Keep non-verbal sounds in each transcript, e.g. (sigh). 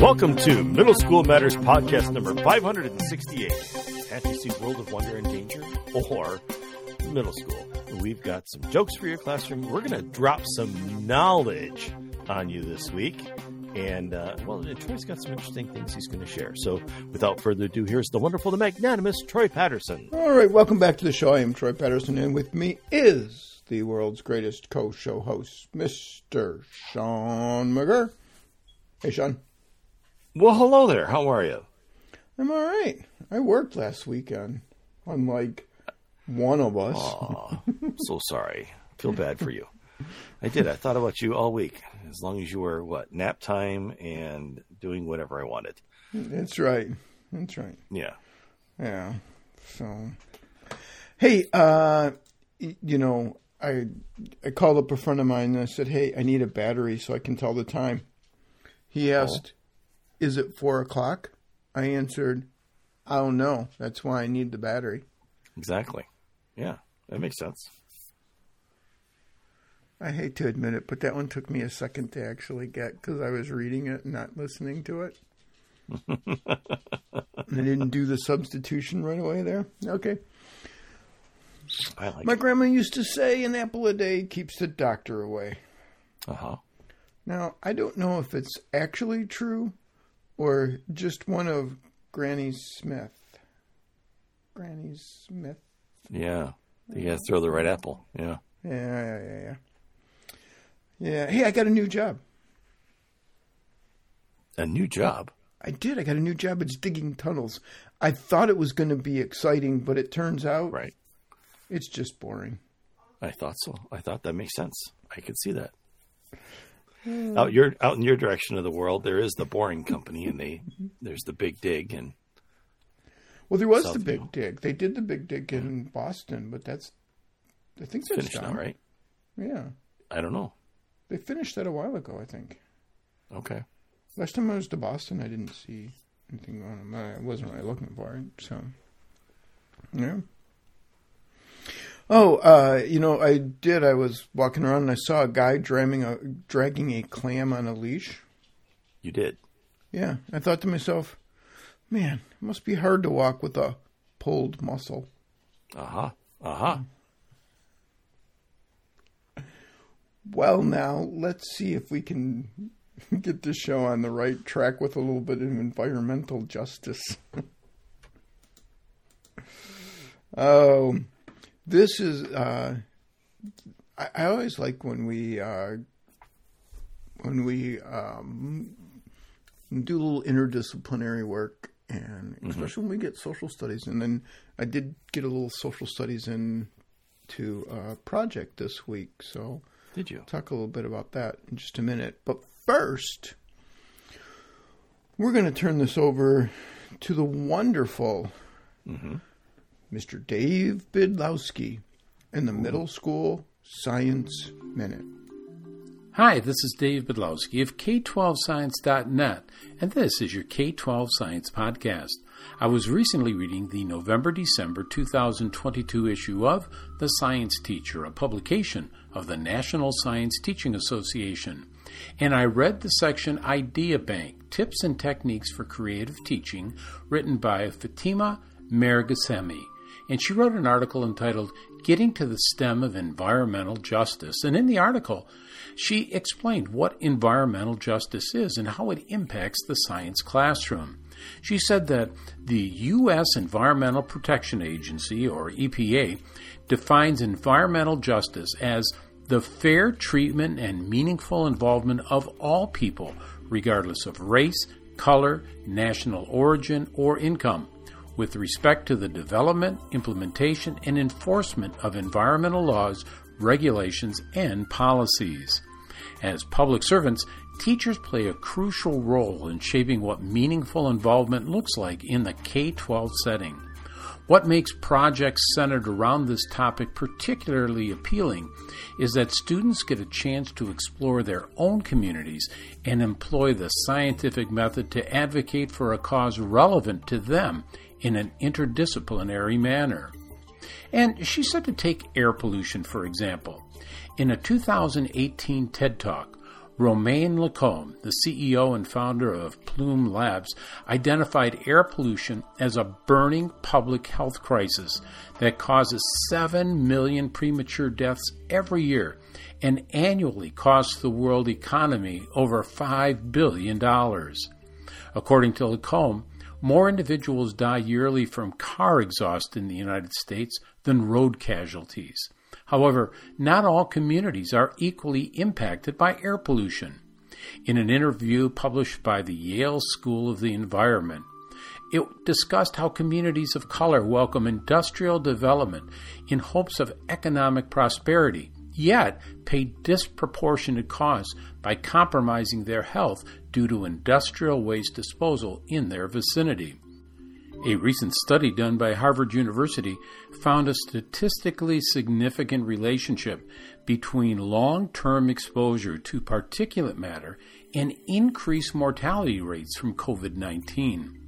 Welcome to Middle School Matters Podcast number 568 Fantasy World of Wonder and Danger or Middle School. We've got some jokes for your classroom. We're going to drop some knowledge on you this week. And, uh, well, Troy's got some interesting things he's going to share. So, without further ado, here's the wonderful, the magnanimous Troy Patterson. All right, welcome back to the show. I am Troy Patterson, and with me is the world's greatest co show host, Mr. Sean McGurr. Hey, Sean. Well, hello there. How are you? I'm all right. I worked last weekend, unlike one of us. Aw, (laughs) so sorry. Feel bad for you. I did. I thought about you all week. As long as you were what nap time and doing whatever I wanted. That's right. That's right. Yeah. Yeah. So, hey, uh, you know, I I called up a friend of mine and I said, "Hey, I need a battery so I can tell the time." He oh. asked, "Is it four o'clock?" I answered, "I don't know. That's why I need the battery." Exactly. Yeah, that makes sense. I hate to admit it, but that one took me a second to actually get because I was reading it and not listening to it. (laughs) I didn't do the substitution right away there. Okay. I like My it. grandma used to say, an apple a day keeps the doctor away. Uh huh. Now, I don't know if it's actually true or just one of Granny Smith. Granny Smith. Yeah. You got to throw the right apple. Yeah. Yeah, yeah, yeah, yeah. Yeah. Hey, I got a new job. A new job. I did. I got a new job. It's digging tunnels. I thought it was going to be exciting, but it turns out Right. It's just boring. I thought so. I thought that makes sense. I could see that. Hmm. Out your out in your direction of the world, there is the boring company, and they there's the big dig, and Well, there was the Southview. big dig. They did the big dig in Boston, but that's I think that's finished now, done. right? Yeah, I don't know. they finished that a while ago. I think. Okay. Last time I was to Boston, I didn't see anything on it. I wasn't really looking for it, so yeah. Oh, uh, you know, I did. I was walking around and I saw a guy dragging a dragging a clam on a leash. You did. Yeah, I thought to myself, man, it must be hard to walk with a pulled muscle. Uh huh. Uh huh. Well, now let's see if we can (laughs) get this show on the right track with a little bit of environmental justice. Oh, (laughs) this is. Uh, I, I always like when we uh, when we um, do a little interdisciplinary work, and especially when we get social studies. And then I did get a little social studies into a project this week, so Did you? talk a little bit about that in just a minute. But first, we're going to turn this over to the wonderful Mr. Dave Bydlowski in the Middle School Science Minute. Hi, this is Dave Bydlowski of K12Science.net, and this is your K12 Science Podcast. I was recently reading the November December 2022 issue of The Science Teacher, a publication of the National Science Teaching Association. And I read the section Idea Bank Tips and Techniques for Creative Teaching, written by Fatima Mergasemi and she wrote an article entitled Getting to the Stem of Environmental Justice. And in the article, she explained what environmental justice is and how it impacts the science classroom. She said that the U.S. Environmental Protection Agency, or EPA, defines environmental justice as the fair treatment and meaningful involvement of all people, regardless of race, color, national origin, or income with respect to the development, implementation, and enforcement of environmental laws, regulations, and policies. As public servants, teachers play a crucial role in shaping what meaningful involvement looks like in the K 12 setting. What makes projects centered around this topic particularly appealing is that students get a chance to explore their own communities and employ the scientific method to advocate for a cause relevant to them in an interdisciplinary manner. And she said to take air pollution, for example. In a 2018 TED Talk, Romain Lacombe, the CEO and founder of Plume Labs, identified air pollution as a burning public health crisis that causes 7 million premature deaths every year and annually costs the world economy over $5 billion. According to Lacombe, more individuals die yearly from car exhaust in the United States than road casualties. However, not all communities are equally impacted by air pollution. In an interview published by the Yale School of the Environment, it discussed how communities of color welcome industrial development in hopes of economic prosperity, yet pay disproportionate costs by compromising their health due to industrial waste disposal in their vicinity. A recent study done by Harvard University found a statistically significant relationship between long term exposure to particulate matter and increased mortality rates from COVID 19.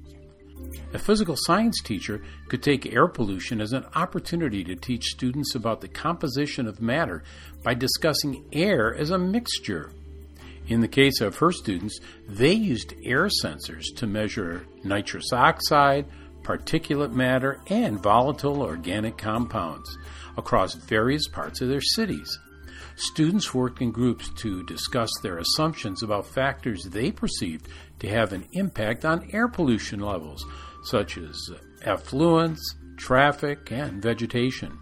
A physical science teacher could take air pollution as an opportunity to teach students about the composition of matter by discussing air as a mixture. In the case of her students, they used air sensors to measure nitrous oxide, particulate matter, and volatile organic compounds across various parts of their cities. Students worked in groups to discuss their assumptions about factors they perceived to have an impact on air pollution levels, such as effluents, traffic, and vegetation.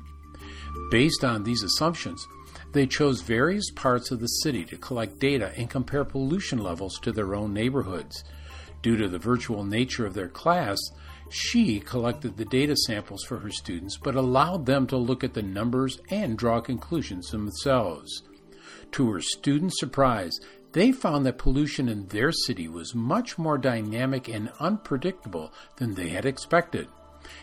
Based on these assumptions, they chose various parts of the city to collect data and compare pollution levels to their own neighborhoods. Due to the virtual nature of their class, she collected the data samples for her students, but allowed them to look at the numbers and draw conclusions themselves. To her students' surprise, they found that pollution in their city was much more dynamic and unpredictable than they had expected.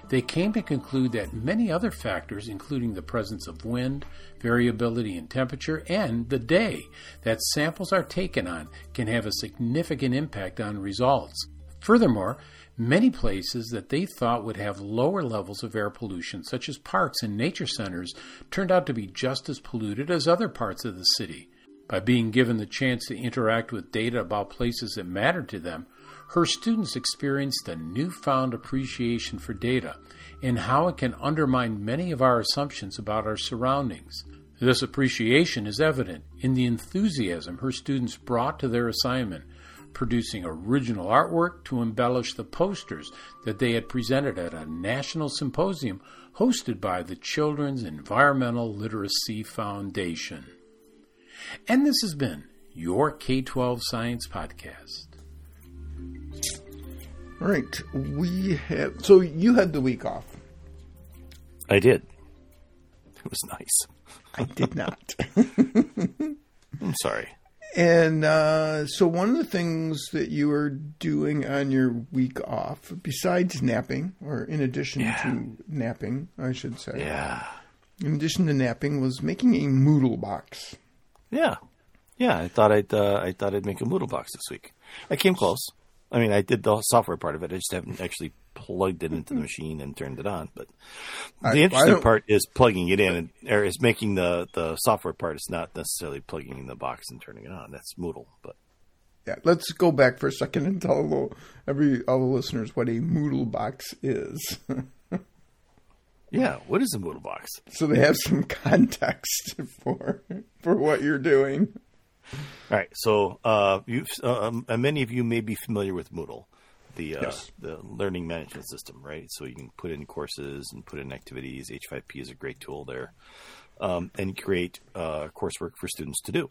They came to conclude that many other factors, including the presence of wind, variability in temperature, and the day that samples are taken on, can have a significant impact on results. Furthermore, Many places that they thought would have lower levels of air pollution, such as parks and nature centers, turned out to be just as polluted as other parts of the city. By being given the chance to interact with data about places that mattered to them, her students experienced a newfound appreciation for data and how it can undermine many of our assumptions about our surroundings. This appreciation is evident in the enthusiasm her students brought to their assignment producing original artwork to embellish the posters that they had presented at a national symposium hosted by the Children's Environmental Literacy Foundation. And this has been your K 12 Science Podcast. All right. We have. So you had the week off. I did. It was nice. I did (laughs) not. I'm sorry. And uh, so, one of the things that you were doing on your week off, besides napping, or in addition Yeah. to napping, I should say, Yeah. in addition to napping, was making a Moodle box. Yeah. Yeah. I thought I'd uh, I thought I'd make a Moodle box this week. I came close. I mean, I did the software part of it. I just haven't actually plugged it into the machine and turned it on. But I- the interesting part is plugging it in, and, or is making the the software part. It's not necessarily plugging in the box and turning it on. That's Moodle. But Yeah, let's go back for a second and tell all- every all the listeners what a Moodle box is, (laughs) yeah, what is a Moodle box? so they have some (laughs) context for for what you're doing. All right, so uh, you, uh, um, many of you may be familiar with Moodle, the uh, Yes. the learning management system, right? So you can put in courses and put in activities. H5P is a great tool there, um, and create uh, coursework for students to do,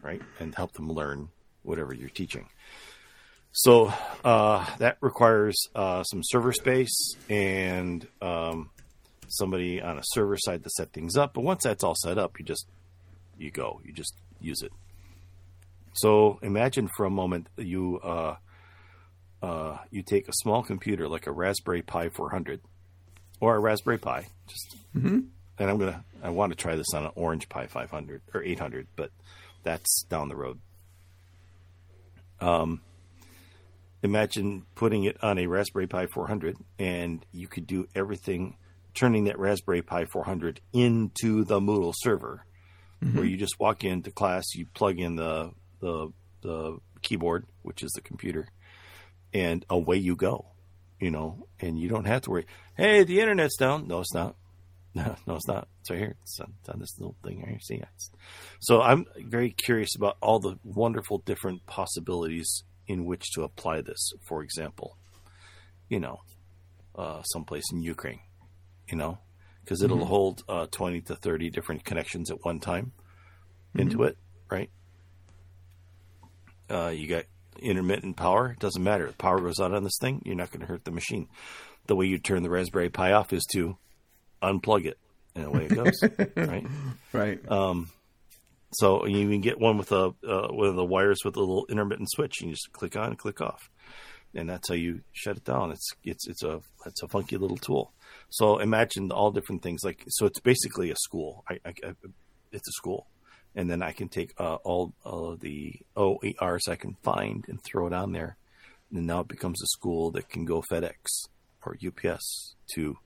right, and help them learn whatever you're teaching. So uh, that requires uh, some server space and um, somebody on a server side to set things up. But once that's all set up, you just you go, you just use it. So imagine for a moment you uh, uh, you take a small computer like a Raspberry Pi 400 or a Raspberry Pi, just and I'm gonna I want to try this on an Orange Pi 500 or 800, but that's down the road. Um, imagine putting it on a Raspberry Pi 400, and you could do everything turning that Raspberry Pi 400 into the Moodle server, where you just walk into class, you plug in the the the keyboard, which is the computer, and away you go. You know, and you don't have to worry. Hey, the internet's down. No, it's not. No, (laughs) no, it's not. It's right here. It's on, it's on this little thing right here. See, it's, so I'm very curious about all the wonderful different possibilities in which to apply this. For example, you know, uh, someplace in Ukraine, you know, because it'll hold uh, 20 to 30 different connections at one time into it, right? Uh, you got intermittent power. It doesn't matter. If power goes out on this thing, you're not going to hurt the machine. The way you turn the Raspberry Pi off is to unplug it, and away it goes, (laughs) right? Right. So you can get one with a uh, one of the wires with a little intermittent switch. You just click on and click off, and that's how you shut it down. It's it's it's a it's a funky little tool. So imagine all different things like so. It's basically a school. I, I, I it's a school, and then I can take uh, all all of the OERs I can find and throw it on there, and now it becomes a school that can go FedEx or UPS to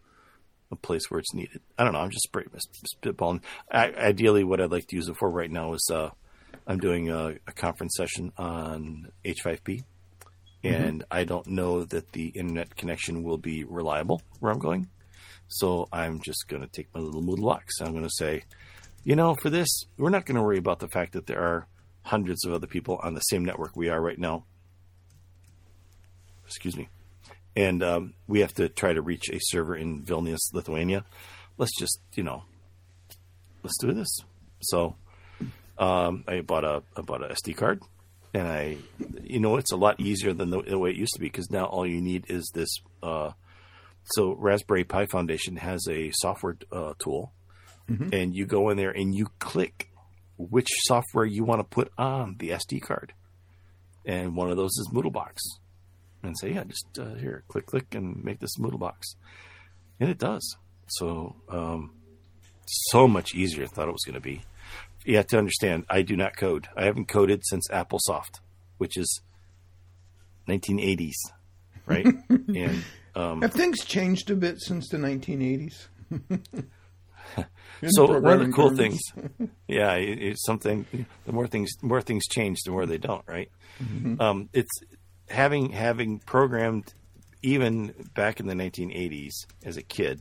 a place where it's needed. I don't know. I'm just spit- spitballing. I, ideally, what I'd like to use it for right now is uh, I'm doing a, a conference session on H5P, and I don't know that the internet connection will be reliable where I'm going. So I'm just going to take my little Moodle box. I'm going to say, you know, for this, we're not going to worry about the fact that there are hundreds of other people on the same network we are right now. Excuse me and um, we have to try to reach a server in Vilnius, Lithuania. Let's just, you know, let's do this. So um, I bought a I bought a SD card, and I, you know, it's a lot easier than the, the way it used to be because now all you need is this. Uh, so Raspberry Pi Foundation has a software uh, tool, and you go in there and you click which software you want to put on the SD card, and one of those is Moodlebox and say, yeah, just uh, here, click, click, and make this Moodlebox. And it does. So, um, so much easier than I thought it was going to be. You have to understand, I do not code. I haven't coded since AppleSoft, which is 1980s, right? (laughs) and um, Have things changed a bit since the 1980s? (laughs) so one of the cool terms. things, yeah, it, it's something. The more things, more things change, the more they don't, right? Um, it's having having programmed even back in the 1980s as a kid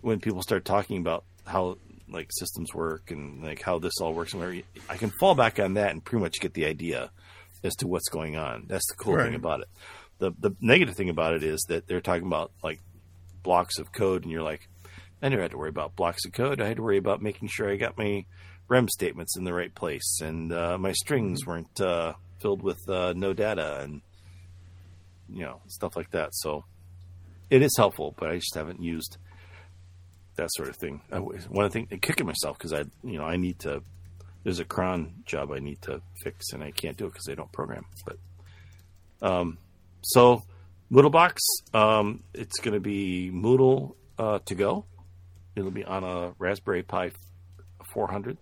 when people start talking about how like systems work and like how this all works and whatever, I can fall back on that and pretty much get the idea as to what's going on. That's the cool Right. thing about it. The the negative thing about it is that they're talking about like blocks of code and you're like, I never had to worry about blocks of code. I had to worry about making sure I got my REM statements in the right place and uh, my strings weren't uh, filled with uh, no data and you know stuff like that. So it is helpful, but I just haven't used that sort of thing. I, one of the things, kicking myself because I, you know, I need to. There's a cron job I need to fix, and I can't do it because I don't program. But um, so Moodlebox, um, it's going to be Moodle uh, to go. It'll be on a Raspberry Pi 400.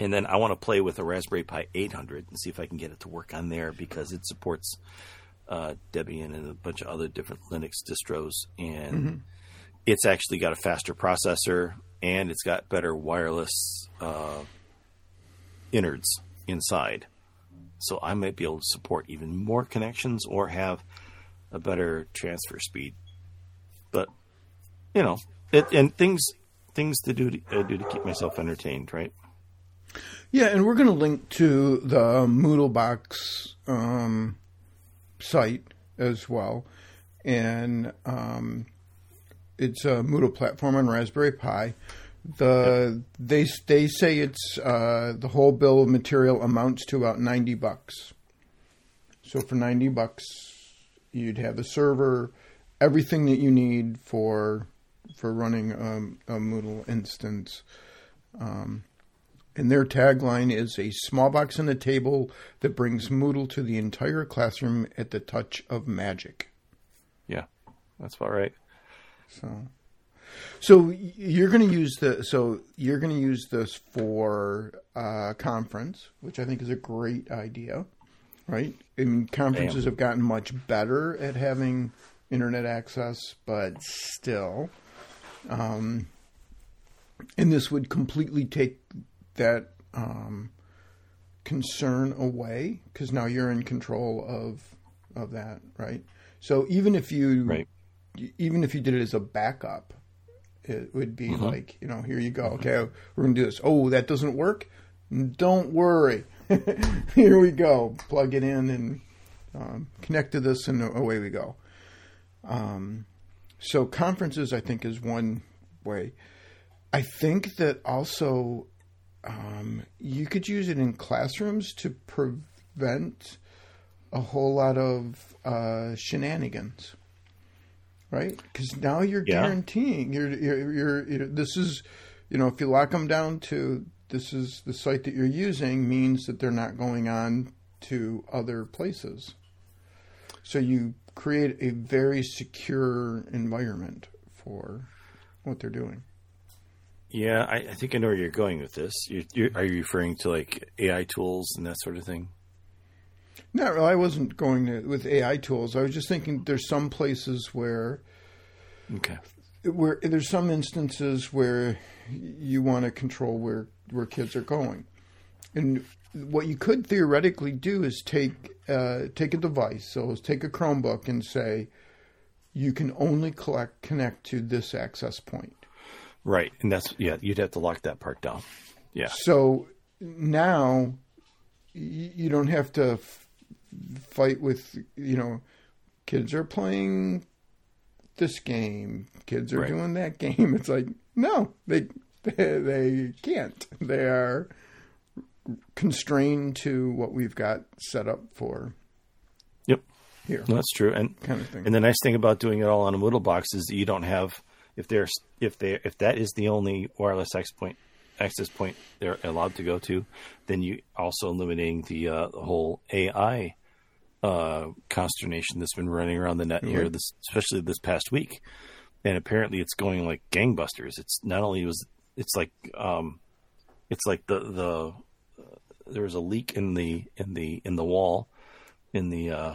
And then I want to play with a Raspberry Pi 800 and see if I can get it to work on there because it supports uh, Debian and a bunch of other different Linux distros. And it's actually got a faster processor and it's got better wireless uh, innards inside. So I might be able to support even more connections or have a better transfer speed. But you know, it, and things things to do to, uh, do to keep myself entertained, right? Yeah, and we're going to link to the Moodlebox um, site as well, and um, it's a Moodle platform on Raspberry Pi. The they they say it's uh, the whole bill of material amounts to about ninety bucks. So for ninety bucks, you'd have the server, everything that you need for for running um, a Moodle instance. Um, and their tagline is a small box on a table that brings Moodle to the entire classroom at the touch of magic. Yeah, that's about right. So, so you're going to use the so you're going to use this for uh, conference, which I think is a great idea, right? And conferences have gotten much better at having internet access, but still. Um, and this would completely take that um, concern away because now you're in control of of that, right? So even if you Right. even if you did it as a backup, it would be like, you know, here you go. Okay, we're going to do this. Oh, that doesn't work? Don't worry. (laughs) here we go. Plug it in and um, connect to this, and away we go. Um, so, conferences, I think, is one way. I think that also um, you could use it in classrooms to prevent a whole lot of uh, shenanigans right? Because now you're Yeah. guaranteeing you're, you're you're you're this is you know if you lock them down to this is the site that you're using means that they're not going on to other places. So you create a very secure environment for what they're doing. Yeah, I, I think I know where you're going with this. You're, you're, are you referring to like AI tools and that sort of thing? No, I wasn't going to, with AI tools. I was just thinking there's some places where Okay. where there's some instances where you want to control where where kids are going, and what you could theoretically do is take uh, take a device. So take a Chromebook and say you can only collect connect to this access point. Right, and that's yeah. You'd have to lock that part down. Yeah. So now you don't have to f- fight with you know kids are playing this game, kids are Right. doing that (laughs) game. It's like no, they they, (laughs) they can't. They are constrained to what we've got set up for Yep. here, No, that's true. And kind of thing. and the nice thing about doing it all on a Moodle box is that you don't have if there's if they if that is the only wireless access point access point they're allowed to go to, then you also eliminating the uh, whole AI uh, consternation that's been running around the net here, this especially this past week. And apparently, it's going like gangbusters. It's not only was it's like um, it's like the the there was a leak in the in the in the wall in the uh,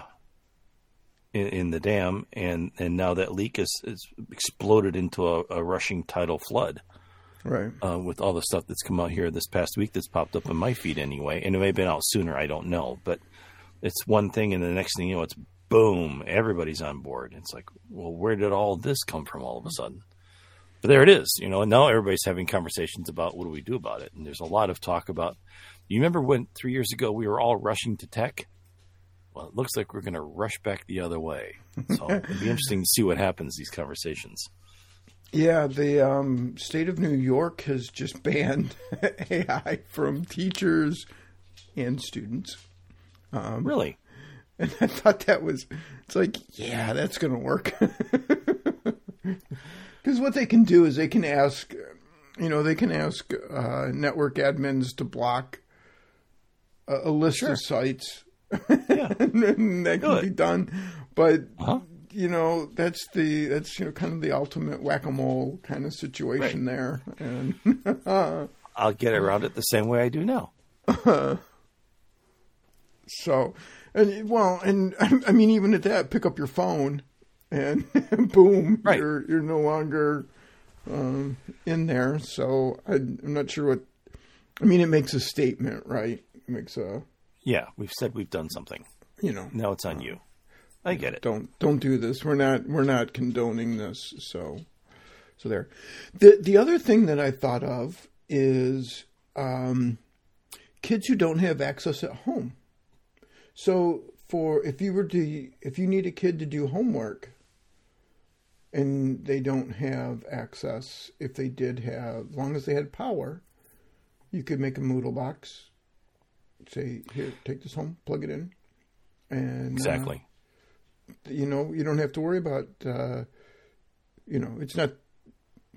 in, in the dam, and and now that leak is, is exploded into a, a rushing tidal flood right. uh, with all the stuff that's come out here this past week that's popped up in my feed anyway, and it may have been out sooner. I don't know, but it's one thing, and the next thing you know, it's boom, everybody's on board. It's like, well, where did all this come from all of a sudden? But there it is, you know. And now everybody's having conversations about what do we do about it, and there's a lot of talk about. You remember when three years ago we were all rushing to tech? Well, it looks like we're going to rush back the other way. So it'll be interesting to see what happens these conversations. Yeah, the um, state of New York has just banned (laughs) AI from teachers and students. Really? And (laughs) I thought that was, it's like, yeah, that's going to work. (laughs) Because what they can do is they can ask, you know, they can ask uh, network admins to block a, a list of sites. Yeah. (laughs) and that can be done. But, Huh? you know, that's the, that's, you know, kind of the ultimate whack a mole kind of situation there. And, (laughs) I'll get around it the same way I do now. (laughs) So, and well, and I mean, even at that, pick up your phone, and (laughs) boom, Right. you're you're no longer um, in there. So I, I'm not sure what. I mean, it makes a statement, right? It makes a Yeah, we've said we've done something. you know, Now it's on you. I get it. don't don't do this. We're not we're not condoning this. So, so there. The the other thing that I thought of is um, kids who don't have access at home. So for if you were to if you need a kid to do homework and they don't have access, if they did have, as long as they had power, you could make a Moodle box. Say, here, take this home, plug it in, and uh, Exactly. you know you don't have to worry about uh, you know it's not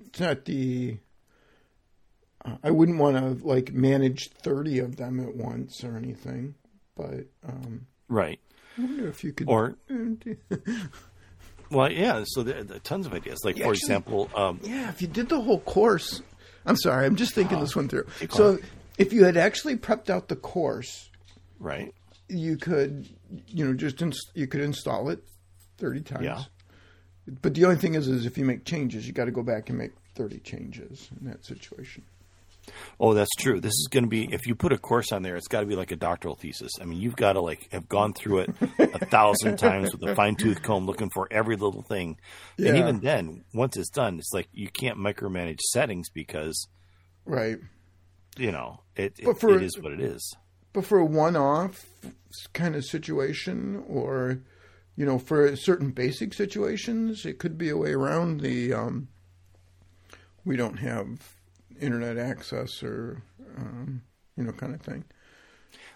it's not the uh, I wouldn't want to like manage 30 of them at once or anything but um right. I wonder if you could Or (laughs) (laughs) well, yeah. So there, there are tons of ideas. Like for Actually- example, um, yeah if you did the whole course I'm sorry I'm just thinking this one through so if you had actually prepped out the course right. you could you know just ins- you could install it 30 times Yeah. but the only thing is, is if you make changes, you got to go back and make thirty changes in that situation. Oh, that's true. This is going to be if you put a course on there, it's got to be like a doctoral thesis. I mean, you've got to like have gone through it a thousand (laughs) times with a fine tooth comb, looking for every little thing. Yeah. And even then, once it's done, it's like you can't micromanage settings because Right. you know it. But It, for- it is what it is. But for a one-off kind of situation, or you know, for certain basic situations, it could be a way around the. Um, we don't have internet access, or um, you know, kind of thing.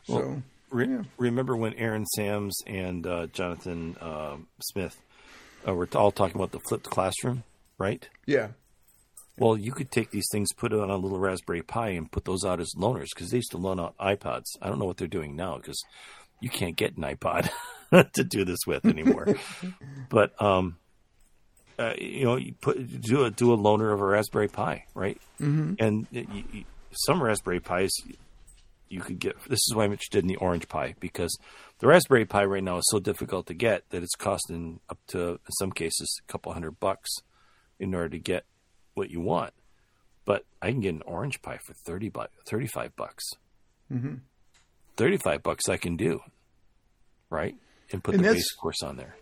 So Re- yeah. Remember when Aaron Sams and uh, Jonathan uh, Smith uh, were all talking about the flipped classroom, right? yeah, Well, you could take these things, put it on a little Raspberry Pi, and put those out as loaners because they used to loan out iPods. I don't know what they're doing now because you can't get an iPod (laughs) to do this with anymore. (laughs) but um, uh, you know, you put do a do a loaner of a Raspberry Pi, right? Mm-hmm. And it, you, you, some Raspberry Pis you could get. This is why I'm interested in the Orange Pi because the Raspberry Pi right now is so difficult to get that it's costing up to in some cases a couple hundred bucks in order to get what you want. But I can get an Orange Pi for thirty bu- thirty-five bucks. Mm-hmm. Thirty-five bucks I can do, right? And put And the base course on there.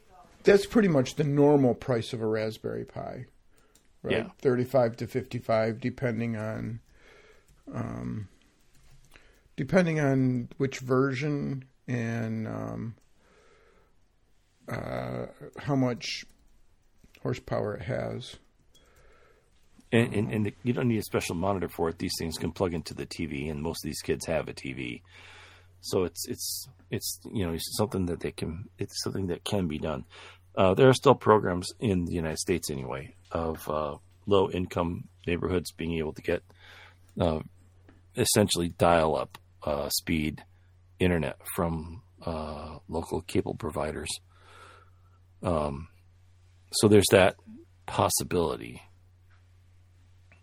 That's pretty much the normal price of a Raspberry Pi, right? Yeah. Thirty-five to fifty-five, depending on, um, depending on which version and um, uh, how much horsepower it has. And, and, and you don't need a special monitor for it. These things can plug into the TV, and most of these kids have a TV. So it's it's it's you know it's something that they can it's something that can be done. Uh, there are still programs in the United States anyway of uh, low income neighborhoods being able to get uh, essentially dial up uh, speed internet from uh, local cable providers. Um, so there's that possibility.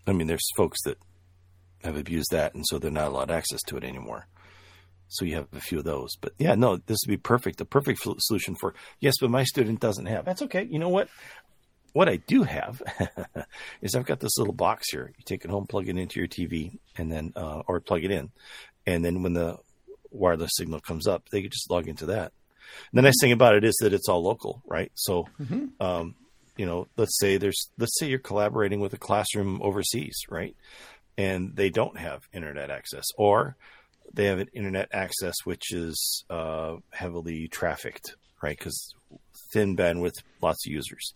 I mean, there's folks that have abused that, and so they're not allowed access to it anymore. So you have a few of those. But yeah, no, this would be perfect. The perfect solution for yes, but my student doesn't have. That's okay. You know what? What I do have (laughs) is I've got this little box here. You take it home, plug it into your TV, and then uh, or plug it in, and then when the wireless signal comes up, they can just log into that. And the nice thing about it is that it's all local, right? So, um, you know, let's say there's let's say you're collaborating with a classroom overseas, right? And they don't have internet access, or they have an internet access which is uh, heavily trafficked, right? Because thin bandwidth, lots of users.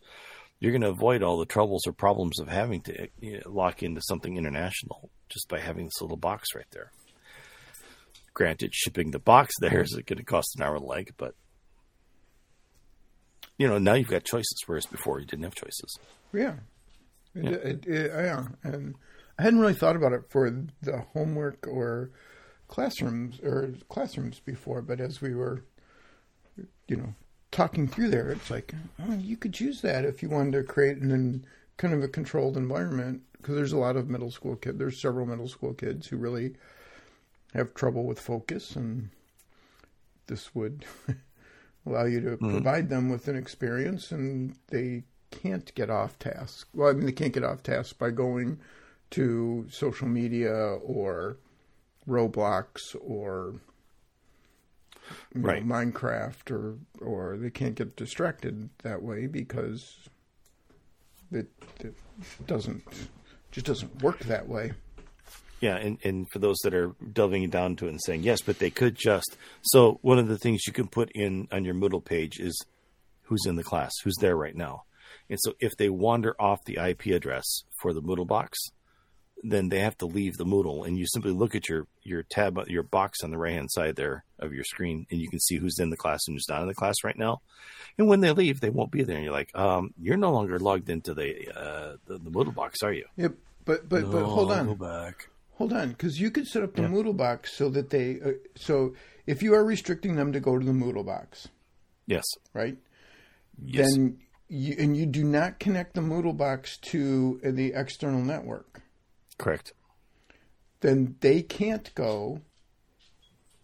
You're going to avoid all the troubles or problems of having to you know, lock into something international just by having this little box right there. Granted, shipping the box there is going to cost an hour and a leg, but you know now you've got choices, whereas before you didn't have choices. Yeah. It, it, it- yeah. And I hadn't really thought about it for the homework or classrooms or classrooms before, but as we were, you know, talking through there, it's like, oh, you could use that if you wanted to create an, kind of a controlled environment because there's a lot of middle school kids. There's several middle school kids who really have trouble with focus, and this would (laughs) allow you to mm-hmm. provide them with an experience, and they can't get off task. Well, I mean, they can't get off task by going to social media or Roblox or you know, Right. Minecraft, or or they can't get distracted that way because it, it doesn't just doesn't work that way. Yeah, and, and for those that are delving down to it and saying yes, but they could just so one of the things you can put in on your Moodle page is who's in the class, who's there right now. And so if they wander off the IP address for the Moodle box, then they have to leave the Moodle and you simply look at your your tab your box on the right hand side there of your screen and you can see who's in the class and who's not in the class right now. And when they leave, they won't be there and you're like, um, you're no longer logged into the uh the, the Moodle box, are you? Yep, but but but hold on. Go back. Hold on, because you could set up the Moodle box so that they. Uh, so if you are restricting them to go to the Moodle box, Yes. right? Yes. Then you and you do not connect the Moodle box to the external network. Correct. Then they can't go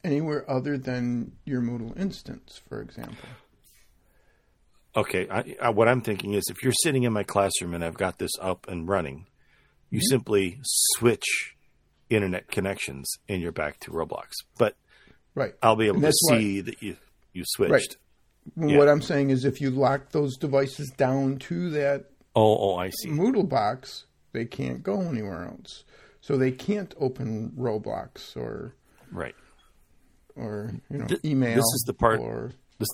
anywhere other than your Moodle instance, for example. Okay, I, I, what I'm thinking is if you're sitting in my classroom and I've got this up and running, you Mm-hmm. simply switch internet connections and you're back to Roblox. But Right. I'll be able to that's why- see that you you switched. Yeah. What I'm saying is, if you lock those devices down to that Oh, oh, I see. Moodle box, they can't go anywhere else. So they can't open Roblox or Right. or you know Th- email. this is the part- Or This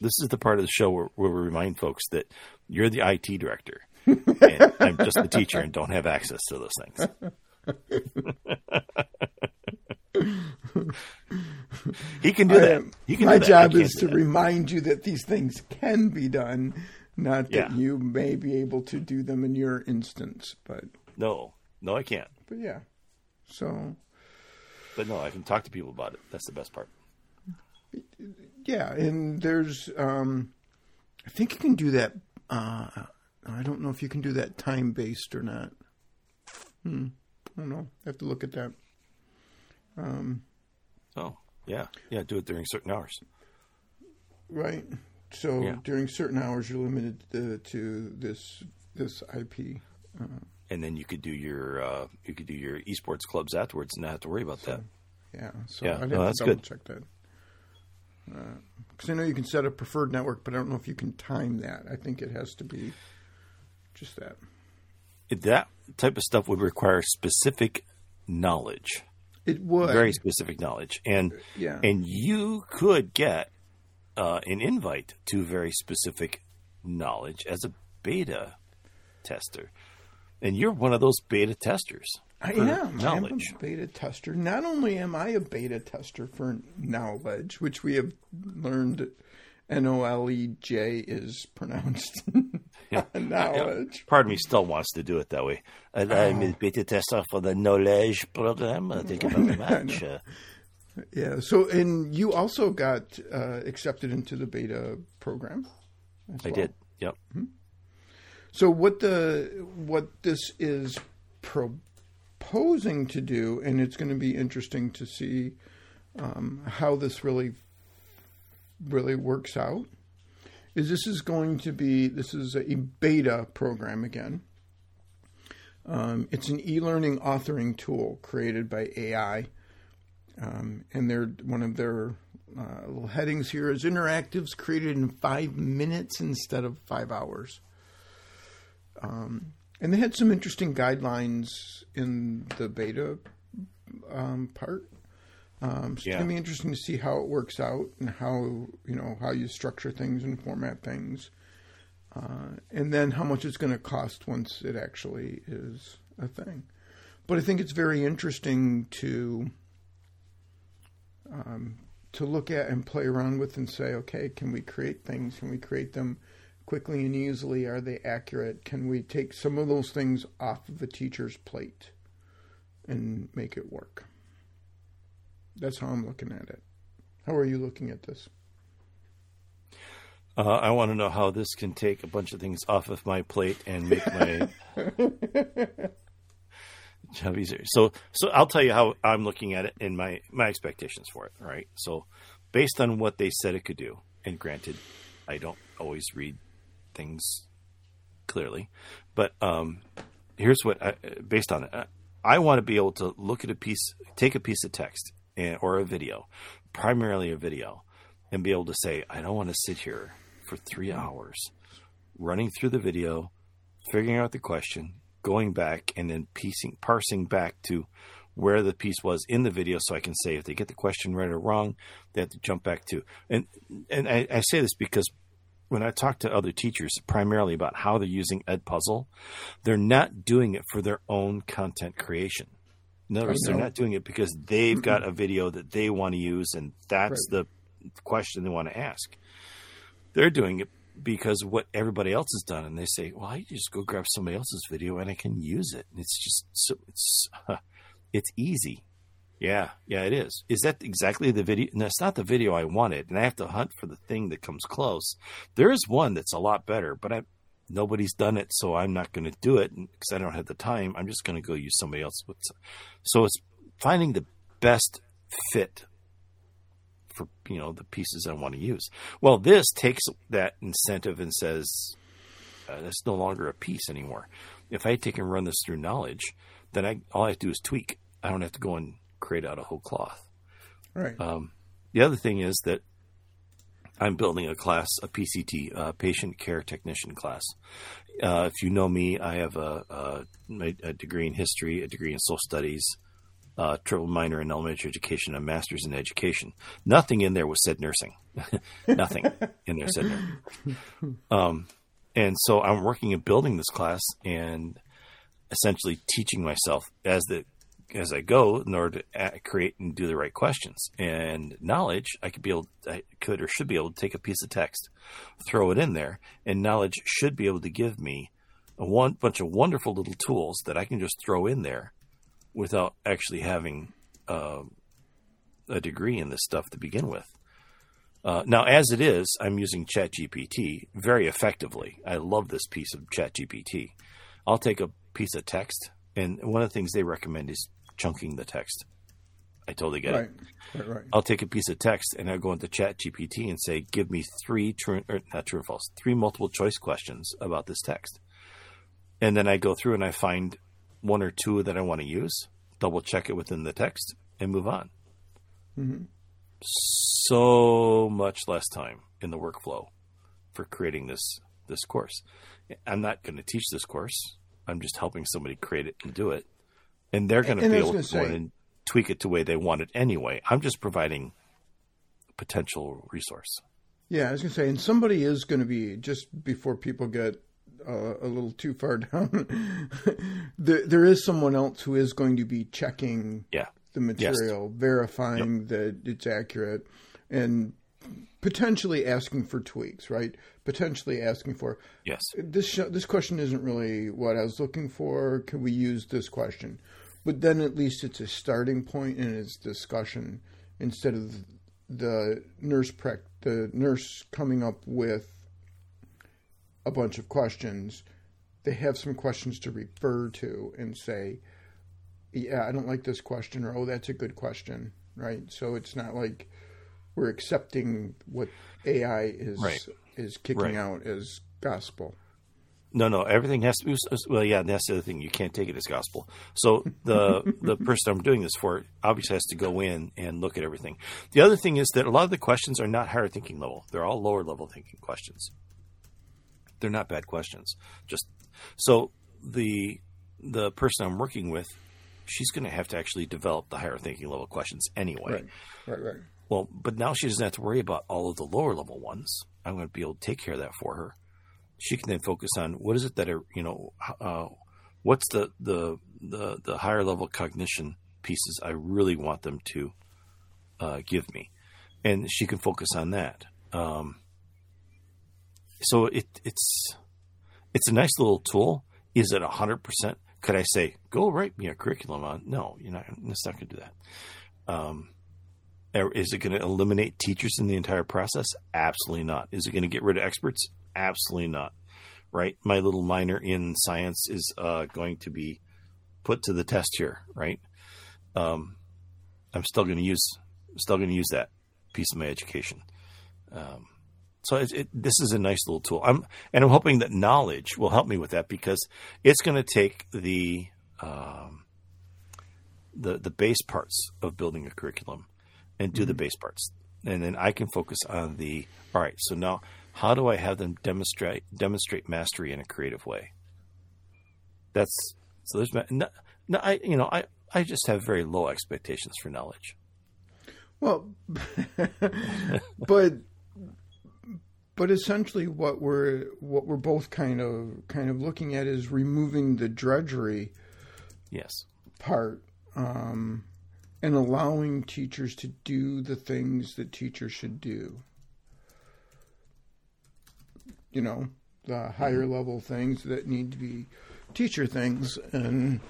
this is the part of the show where, where we remind folks that you're the IT director. and (laughs) I'm just the teacher and don't have access to those things. (laughs) he can do I that. Can my do that. Job is do to that. remind you that these things can be done, not that Yeah. you may be able to do them in your instance. But No, no, I can't. but yeah. So But no, I can talk to people about it. That's the best part. yeah, and there's um, I think you can do that. Uh, I don't know if you can do that time based or not. Hmm. I don't know. I have to look at that. Oh, yeah, yeah. Do it during certain hours. Right. So Yeah. during certain hours, you're limited to, to this this IP. Uh. and then you could do your uh, you could do your esports clubs afterwards and not have to worry about that. Yeah. So Yeah, I'd have no, to that's double good. check that. Uh, because I know you can set a preferred network, but I don't know if you can time that. I think it has to be just that. If that type of stuff would require specific knowledge, It would. very specific knowledge, and Yeah. and you could get uh, an invite to very specific knowledge as a beta tester, and you're one of those beta testers. I am. knowledge. I'm a beta tester. Not only am I a beta tester for Nolej, which we have learned N O L E J is pronounced (laughs) (laughs) knowledge. Pardon me, still wants to do it that way. And I'm a beta tester for the Nolej program. (laughs) Uh, Thank you very much. Yeah. So, and you also got uh, accepted into the beta program. I well. did. Yep. So, what the what this is proposing to do, and it's going to be interesting to see um, how this really really works out. Is this is going to be this is a beta program again. Um, it's an e-learning authoring tool created by AI. Um, and they're one of their uh, little headings here is interactives created in five minutes instead of five hours. Um, and they had some interesting guidelines in the beta um, part. Um, so Yeah. it's gonna be interesting to see how it works out and how you know how you structure things and format things, uh, and then how much it's going to cost once it actually is a thing. But I think it's very interesting to um, to look at and play around with and say, okay, can we create things? Can we create them quickly and easily? Are they accurate? Can we take some of those things off of a teacher's plate and make it work? That's how I'm looking at it. How are you looking at this? Uh, I want to know how this can take a bunch of things off of my plate and make my (laughs) job easier. So, so I'll tell you how I'm looking at it and my my expectations for it. Right. So, based on what they said it could do, and granted, I don't always read things clearly, but um, here's what I, based on it. I, I want to be able to look at a piece, take a piece of text and, or a video, primarily a video, and be able to say, I don't want to sit here for three hours running through the video, figuring out the question, going back, and then piecing, parsing back to where the piece was in the video, so I can say if they get the question right or wrong, they have to jump back to. And and I, I say this because when I talk to other teachers, primarily about how they're using Edpuzzle, they're not doing it for their own content creation. In other words, they're not doing it because they've got a video that they want to use, and that's the question they want to ask. They're doing it because what everybody else has done, and they say, "Well, I just go grab somebody else's video and I can use it." And it's just so it's (laughs) it's easy. Yeah, yeah, it is. Is that exactly the video? No, it's not the video I wanted, and I have to hunt for the thing that comes close. There is one that's a lot better, but I nobody's done it, so I'm not going to do it because I don't have the time. I'm just going to go use somebody else. So it's finding the best fit for you know the pieces I want to use. Well, this takes that incentive and says uh, that's no longer a piece anymore. If I take and run this through Nolej, then I all I have to do is tweak. I don't have to go and create out a whole cloth. Right. Um, the other thing is that I'm building a class, a PCT, uh, patient care technician class. Uh, if you know me, I have a, a, a, degree in history, a degree in social studies, uh, triple minor in elementary education, a master's in education. Nothing in there was said nursing. (laughs) Nothing in there said nursing. Um, and so I'm working at building this class and essentially teaching myself as the as I go in order to create and do the right questions. And Nolej, I could be able, I could or should be able to take a piece of text, throw it in there, and Nolej should be able to give me a one bunch of wonderful little tools that I can just throw in there without actually having uh, a degree in this stuff to begin with. Uh, now, as it is, I'm using ChatGPT very effectively. I love this piece of ChatGPT. I'll take a piece of text, and one of the things they recommend is chunking the text. I totally get right. it. Right, right. I'll take a piece of text and I'll go into ChatGPT and say, give me three true, or not true or false, three multiple choice questions about this text. And then I go through and I find one or two that I want to use, double check it within the text, and move on. Mm-hmm. So much less time in the workflow for creating this this course. I'm not going to teach this course. I'm just helping somebody create it and do it and they're going to be able to say, go in and tweak it to the way they want it anyway. I'm just providing potential resource. Yeah, I was going to say, and somebody is going to be just before people get uh, a little too far (laughs) down. there, there is someone else who is going to be checking yeah. the material, yes. verifying yep. that it's accurate, and potentially asking for tweaks. Right? Potentially asking for yes. This this question isn't really what I was looking for. Can we use this question? But then at least it's a starting point and it's discussion instead of the nurse prec the nurse coming up with a bunch of questions. They have some questions to refer to and say, "Yeah, I don't like this question," or "Oh, that's a good question." Right. So it's not like we're accepting what AI is right. is kicking right. out as gospel. No, no, everything has to be. Well, yeah, that's the other thing. You can't take it as gospel. So the (laughs) the person I'm doing this for obviously has to go in and look at everything. The other thing is that a lot of the questions are not higher thinking level. They're all lower level thinking questions. They're not bad questions. Just so the the person I'm working with, she's going to have to actually develop the higher thinking level questions anyway. Right, right, right. Well, but now she doesn't have to worry about all of the lower level ones. I'm going to be able to take care of that for her she can then focus on what is it that are you know uh, what's the, the the the higher level cognition pieces I really want them to uh, give me, and she can focus on that. Um, so it it's it's a nice little tool. Is it hundred percent? Could I say go write me a curriculum on? No, you're not. It's not going to do that. Um, is it going to eliminate teachers in the entire process? Absolutely not. Is it going to get rid of experts? Absolutely not. Right? My little minor in science is uh, going to be put to the test here. Right? Um, I'm still going to use still going to use that piece of my education. Um, so it, it, this is a nice little tool. I'm and I'm hoping that Nolej will help me with that because it's going to take the um, the the base parts of building a curriculum and do mm-hmm. the base parts, and then I can focus on the all right. So now how do I have them demonstrate demonstrate mastery in a creative way? That's so there's no, no I you know I I just have very low expectations for Nolej. Well, (laughs) but but essentially what we're what we're both kind of kind of looking at is removing the drudgery yes. part um, and allowing teachers to do the things that teachers should do. You know, the higher level things that need to be teacher things and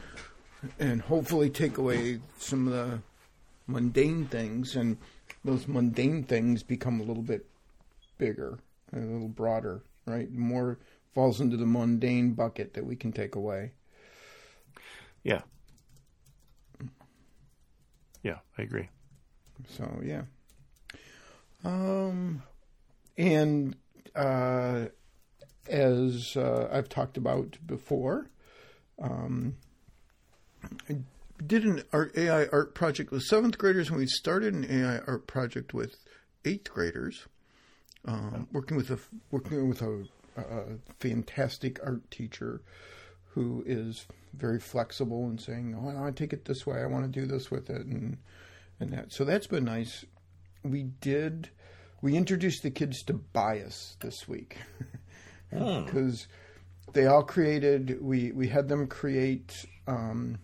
and hopefully take away some of the mundane things. And those mundane things become a little bit bigger a little broader, right? More falls into the mundane bucket that we can take away. Yeah. Yeah, I agree. So, yeah. Um, and uh, as uh, I've talked about before, um, I did an art, AI art project with seventh graders, and we started an AI art project with eighth graders. Um, working with a working with a, a fantastic art teacher who is very flexible and saying, "Oh, I want to take it this way. I want to do this with it," and and that. So that's been nice. We did. We introduced the kids to bias this week (laughs) because they all created. We we had them create. Um,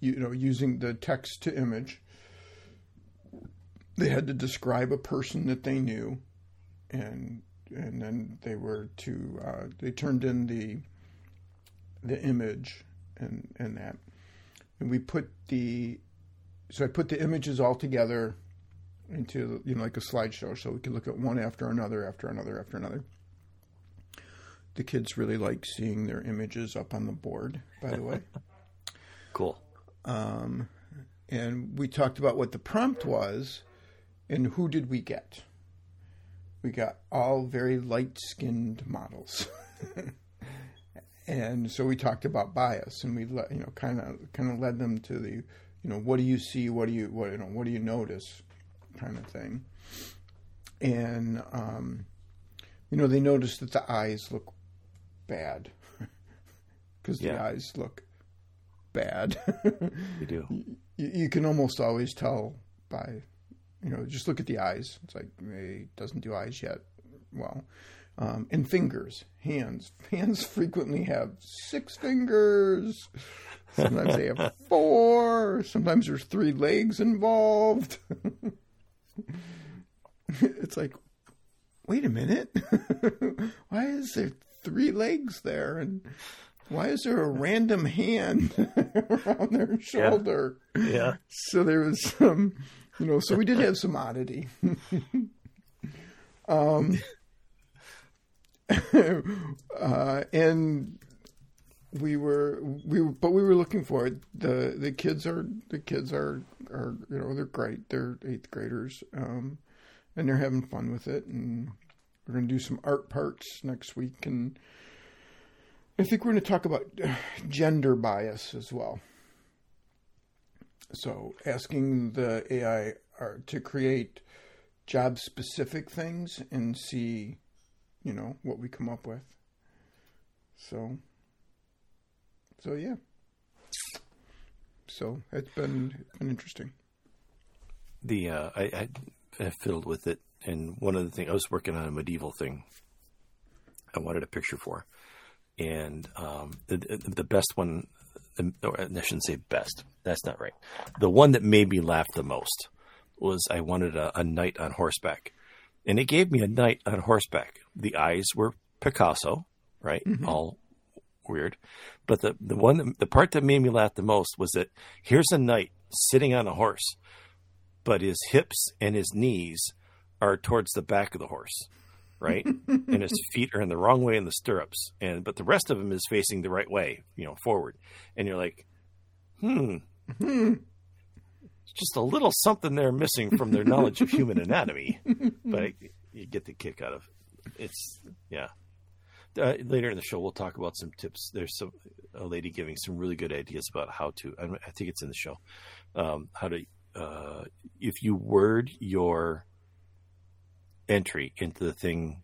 you know, using the text to image. They had to describe a person that they knew, and and then they were to uh, they turned in the the image and and that, and we put the so I put the images all together into you know like a slideshow, so we could look at one after another, after another, after another. The kids really like seeing their images up on the board. By the way, (laughs) Cool. um, and we talked about what the prompt was, and who did we get? We got all very light-skinned models. (laughs) and so we talked about bias and we let you know kind of kind of led them to the you know what do you see what do you what you know what do you notice kind of thing and um, you know they noticed that the eyes look bad (laughs) because the eyes look bad (laughs) We do. you, you can almost always tell by you know just look at the eyes. It's like he doesn't do eyes yet. Well um, and fingers hands. (laughs) Hands frequently have six fingers. Sometimes they have (laughs) four. Sometimes there's three legs involved. (laughs) It's like wait a minute. Why is there three legs there? And why is there a random hand around their shoulder? Yeah. so there was some, you know, so we did have some oddity. (laughs) um, (laughs) uh, and we were we were, but we were looking for it. the The kids are the kids are are you know they're great. They're eighth graders, um, and they're having fun with it. And we're going to do some art parts next week, and I think we're going to talk about uh, gender bias as well. So asking the AI to create job specific things and see, you know, what we come up with. So, so yeah. So it's been it's been interesting. The uh, I, I fiddled with it, and one of the things I was working on a medieval thing. I wanted a picture for, and um, the the best one. Or I shouldn't say best. That's not right. The one that made me laugh the most was I wanted a, a knight on horseback, and it gave me a knight on horseback. The eyes were Picasso, right? Mm-hmm. All weird, but the the one that, the part that made me laugh the most was that here's a knight sitting on a horse, but his hips and his knees are towards the back of the horse, right? (laughs) and his feet are in the wrong way in the stirrups, and but the rest of him is facing the right way, you know, forward. And you're like, hmm, it's just a little something they're missing from their knowledge of human anatomy, (laughs) but you get the kick out of it's yeah. Uh, later in the show, we'll talk about some tips. There's some a lady giving some really good ideas about how to. I, I think it's in the show. Um, how to uh, if you word your entry into the thing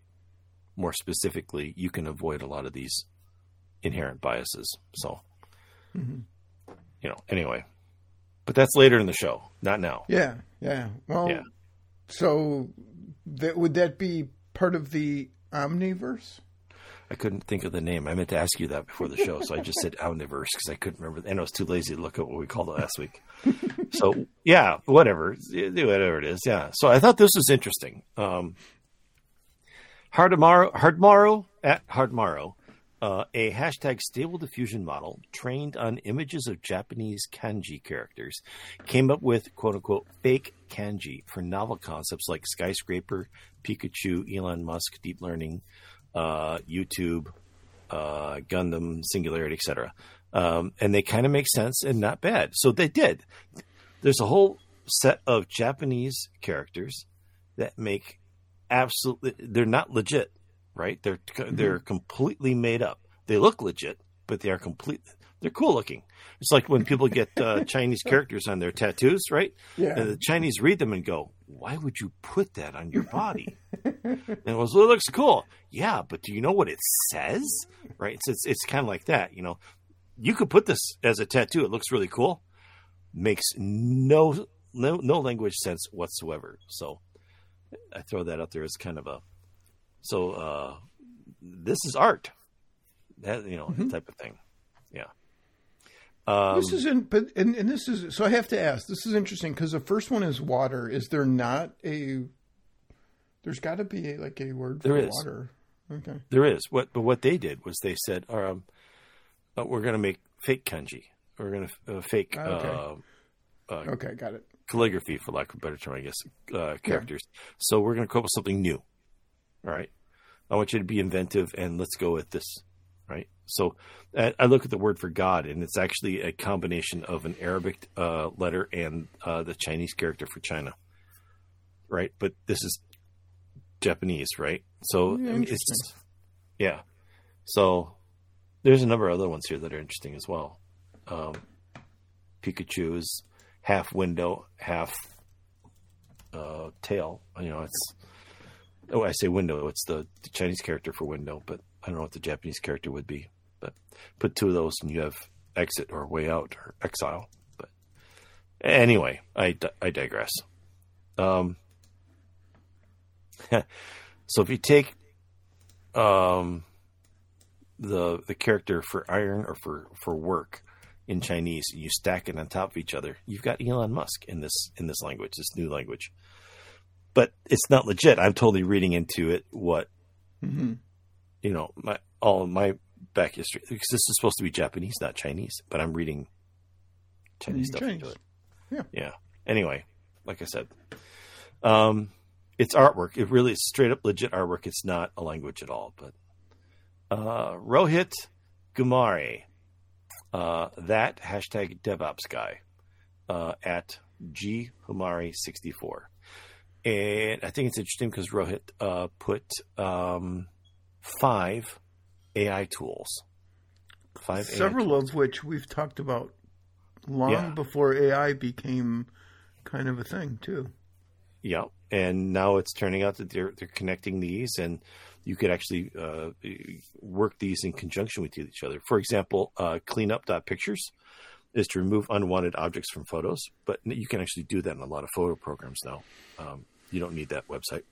more specifically, you can avoid a lot of these inherent biases. So, Mhm. you know, anyway, but that's later in the show, not now. Yeah, yeah. Well, Yeah. so that would that be part of the Omniverse? I couldn't think of the name. I meant to ask you that before the show, so I just said (laughs) Omniverse because I couldn't remember, and I was too lazy to look up what we called it last week. (laughs) so yeah, whatever, whatever it is. Yeah. So I thought this was interesting. Um, Hardmaru, Hardmaru at Hardmaru, uh, a hashtag stable diffusion model trained on images of Japanese kanji characters, came up with quote unquote fake kanji for novel concepts like skyscraper, Pikachu, Elon Musk, deep learning, uh, YouTube, uh, Gundam, Singularity, etc. Um, and they kind of make sense and not bad. So they did. There's a whole set of Japanese characters that make absolutely they're not legit, right? They're Mm-hmm. they're completely made up. They look legit, but they are complete. They're cool looking. It's like when people get uh, (laughs) Chinese characters on their tattoos, right? Yeah. And the Chinese read them and go, "Why would you put that on your body?" (laughs) and it was, well, it looks cool. Yeah, but do you know what it says? Right? It's it's, it's kind of like that. You know, you could put this as a tattoo. It looks really cool. Makes no no no language sense whatsoever. So I throw that out there as kind of a so uh, this is art. That you know type of thing. Yeah. Um, this is in, but and, and this is so I have to ask. This is interesting because the first one is water. Is there not a? There's got to be a, like a word for There is. water. Okay. There is what, but what they did was they said, um, uh, "We're going to make fake kanji. We're going to uh, fake Okay. uh, uh, Okay, got it. calligraphy, for lack of a better term, I guess, uh, characters. So we're going to come up with something new. All right. I want you to be inventive and let's go with this. Right. So I, I look at the word for God, and it's actually a combination of an Arabic uh, letter and uh, the Chinese character for China. Right. But this is Japanese, right? So Yeah, it's yeah. So there's a number of other ones here that are interesting as well. Um, Pikachu is half window, half uh, tail. You know, it's oh, I say window. It's the, the Chinese character for window, but I don't know what the Japanese character would be. But put two of those, and you have exit or way out or exile. But anyway, I I digress. Um, (laughs) so if you take um, the the character for iron or for for work in Chinese, and you stack it on top of each other, you've got Elon Musk in this in this language, this new language. But it's not legit. I'm totally reading into it what hmm you know my all my back history because this is supposed to be Japanese, not Chinese. But I'm reading Chinese stuff into it. Yeah. Yeah. Anyway, like I said, um, it's artwork. It really is straight up legit artwork. It's not a language at all. But uh, Rohit Ghumare, uh, that hashtag DevOps guy uh, at G Humari sixty four, and I think it's interesting because Rohit uh, put um, five AI tools. Five AI Several of which we've talked about long Yeah. before AI became kind of a thing too. Yeah, and now it's turning out that they're they're connecting these, and you could actually uh, work these in conjunction with each other. For example, uh, cleanup.pictures is to remove unwanted objects from photos, but you can actually do that in a lot of photo programs now. Um, you don't need that website.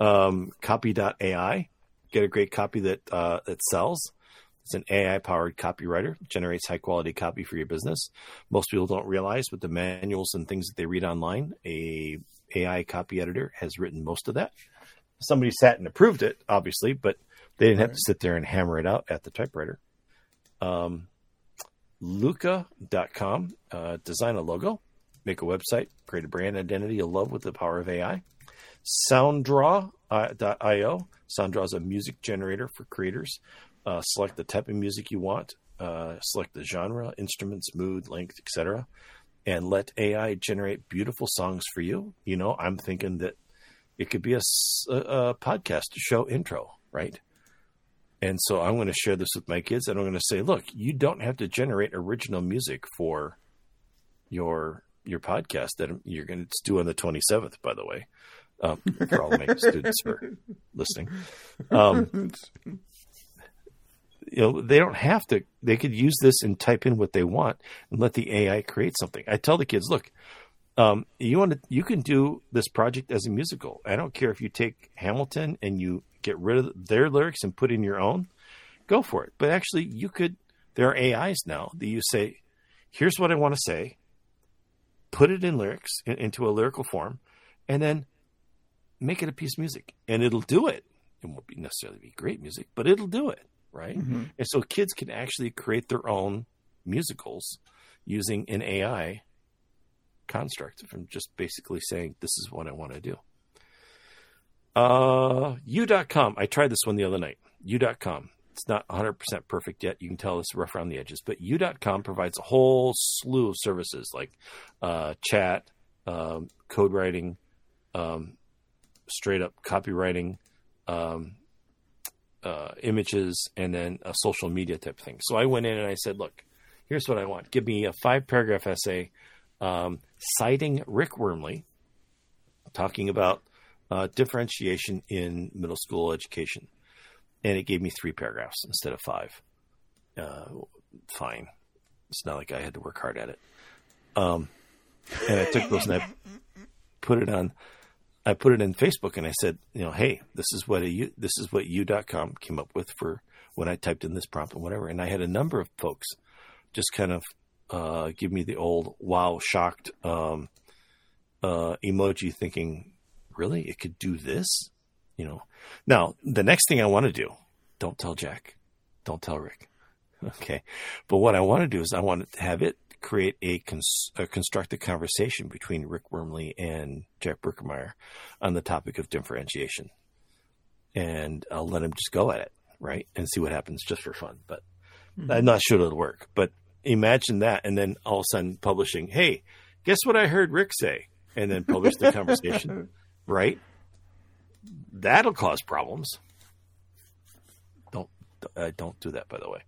Um, copy.ai, get a great copy that uh, that sells. It's an AI powered copywriter, generates high quality copy for your business. Most people don't realize but the manuals and things that they read online, a AI copy editor has written most of that. Somebody sat and approved it, obviously, but they didn't have to sit there and hammer it out at the typewriter. Um, Looka.com, uh, design a logo, make a website, create a brand identity you'll love with the power of AI. Soundraw.io. Sounddraw is a music generator for creators. Uh, select the type of music you want, uh, select the genre, instruments, mood, length, etc., and let AI generate beautiful songs for you. You know, I'm thinking that it could be a podcast show intro, right? And so I'm going to share this with my kids, and I'm going to say, look, you don't have to generate original music for your your podcast that you're going to do on the 27th, by the way, um, for all my (laughs) students who are listening. Um, you know, they don't have to. They could use this and type in what they want and let the AI create something. I tell the kids, look, um, you want to, you can do this project as a musical. I don't care if you take Hamilton and you get rid of their lyrics and put in your own. Go for it. But actually, you could. There are AIs now that you say, "Here's what I want to say." Put it in lyrics in, into a lyrical form, and then make it a piece of music, and it'll do it. It won't be necessarily be great music, but it'll do it, right? Mhm. And so kids can actually create their own musicals using an AI construct from just basically saying, this is what I want to do. Uh, You.com. I tried this one the other night. You.com. It's not 100% perfect yet. You can tell it's rough around the edges, but You.com provides a whole slew of services like uh, chat, um, code writing, um, straight up copywriting, um, uh, images, and then a social media type thing. So I went in and I said, look, here's what I want. Give me a five paragraph essay um, citing Rick Wormeli, talking about uh, differentiation in middle school education. And it gave me three paragraphs instead of five. Uh, fine. It's not like I had to work hard at it. Um, and I took those and I put it on. I put it in Facebook and I said, you know, hey, this is what a this is what you.com came up with for when I typed in this prompt and whatever. And I had a number of folks just kind of uh, give me the old wow shocked um, uh, emoji, thinking, really, it could do this, you know. Now the next thing I want to do, don't tell Jack, don't tell Rick, (laughs) okay. But what I want to do is I want to have it create a, cons- a constructed conversation between Rick Wormeli and Jack Berckemeyer on the topic of differentiation, and I'll let him just go at it, right, and see what happens just for fun. But mm-hmm. I'm not sure it'll work, but imagine that, and then all of a sudden publishing, "Hey, guess what I heard Rick say," and then publish the conversation, (laughs) right? That'll cause problems. Don't uh, don't do that, by the way.